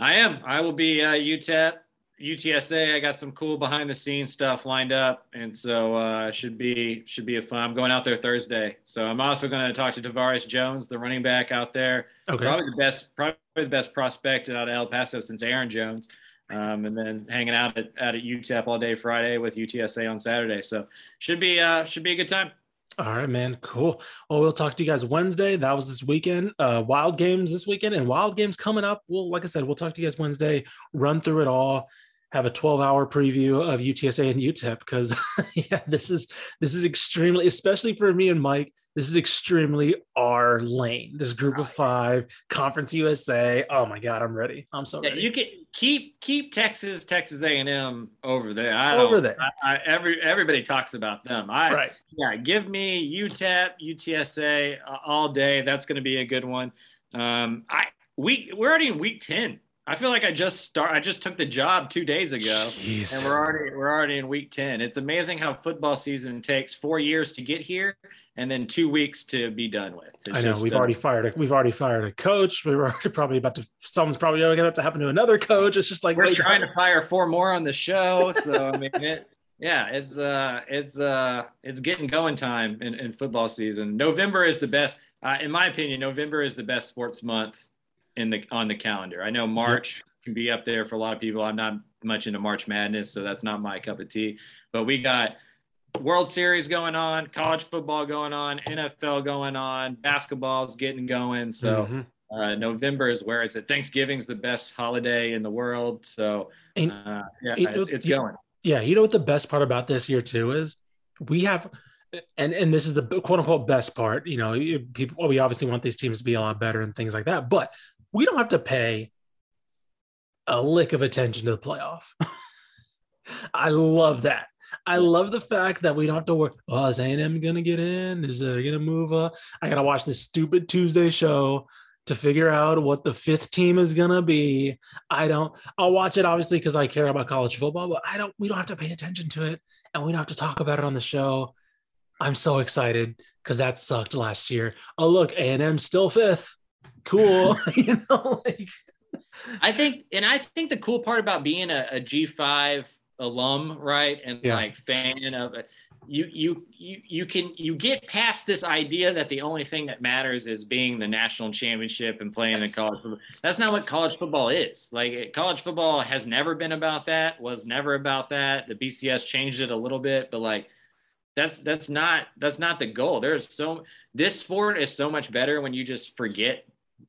I am. I will be uh, UTEP, UTSA. I got some cool behind the scenes stuff lined up, and so uh, should be should be a fun. I'm going out there Thursday, so I'm also going to talk to Tavares Jones, the running back out there.
Okay.
Probably the best, probably the best prospect out of El Paso since Aaron Jones. Um, and then hanging out at, out at UTEP all day Friday with UTSA on Saturday. So should be uh, should be a good time.
All right, man. Cool. Well, we'll talk to you guys Wednesday. That was this weekend. Uh, wild games this weekend and wild games coming up. Well, like I said, we'll talk to you guys Wednesday, run through it all, have a 12 hour preview of UTSA and UTEP because yeah, this is this is extremely, especially for me and Mike, this is extremely our lane. This group of five, Conference USA. Oh my God, I'm ready. I'm so
Yeah,
ready.
you can keep keep Texas, Texas A and M over there. I
Over there.
I, I, every everybody talks about them. I
right.
yeah, give me UTEP, UTSA uh, all day. That's going to be a good one. Um, I we we're already in week ten. I feel like I just start. I just took the job two days ago,
Jeez.
and we're already we're already in week ten. It's amazing how football season takes four years to get here, and then two weeks to be done with. It's
I know we've already fired. A, we've already fired a coach. We were already probably about to. Someone's probably going to happen to another coach. It's just like
we're
wait,
trying to fire four more on the show. So I mean, it, yeah, it's uh, it's uh, it's getting going time in, in football season. November is the best, uh, in my opinion. November is the best sports month in the on the calendar. I know March can be up there for a lot of people. I'm not much into March Madness, so that's not my cup of tea. But we got World Series going on, college football going on, NFL going on, basketball's getting going. So.
Mhm.
Uh, November is where it's at. Thanksgiving's the best holiday in the world. So,
And-
uh, yeah,
know,
it's, it's
you-
going.
Yeah, you know what the best part about this year too is we have and and this is the quote unquote best part. You know, people well, we obviously want these teams to be a lot better and things like that, but we don't have to pay a lick of attention to the playoff. I love that. I love the fact that we don't have to worry. Oh, is A&M gonna get in? Is they gonna move up? I gotta watch this stupid Tuesday show to figure out what the fifth team is gonna be. I don't. I'll watch it obviously because I care about college football, but I don't. We don't have to pay attention to it, and we don't have to talk about it on the show. I'm so excited because that sucked last year. Oh look, A&M still fifth. Cool, you know. Like,
I think, and I think the cool part about being a a G5 alum, right, and
Yeah.
like fan of it, you you you you can you get past this idea that the only thing that matters is being the national championship and playing in college football. That's not what college football is. Like college football has never been about that. Was never about that. The BCS changed it a little bit, but like that's that's not that's not the goal. There's so this sport is so much better when you just forget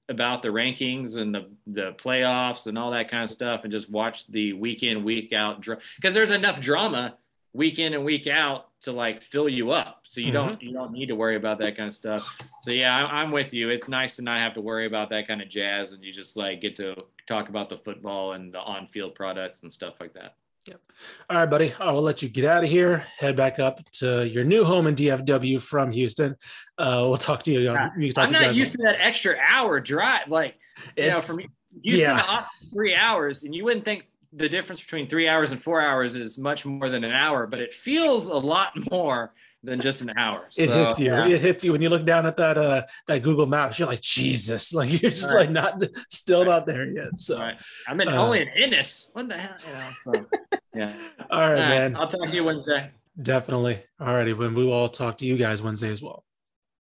about the rankings and the the playoffs and all that kind of stuff and just watch the week in week out because there's enough drama week in and week out to like fill you up. So you don't mm-hmm. you don't need to worry about that kind of stuff. So yeah I, i'm with you. It's nice to not have to worry about that kind of jazz and you just like get to talk about the football and the on-field products and stuff like that
All right, buddy. I will let you get out of here. Head back up to your new home in DFW from Houston. Uh, we'll talk to you. We can talk
i'm
to
not used to that extra hour drive like you know
It's-
from Houston
yeah.
to Austin, three hours, and you wouldn't think the difference between three hours and four hours is much more than an hour, but it feels a lot more than just an hour.
it
So,
hits you.
yeah.
It hits you when you look down at that uh that Google Maps. You're like Jesus, like you're just
Right.
like not still not there yet. So,
Right. I'm in
Uh,
only in Ennis. What the hell? You know, so, yeah.
all right,
All right,
man.
I'll talk to you Wednesday.
Definitely. All righty. When we will all talk to you guys Wednesday as well.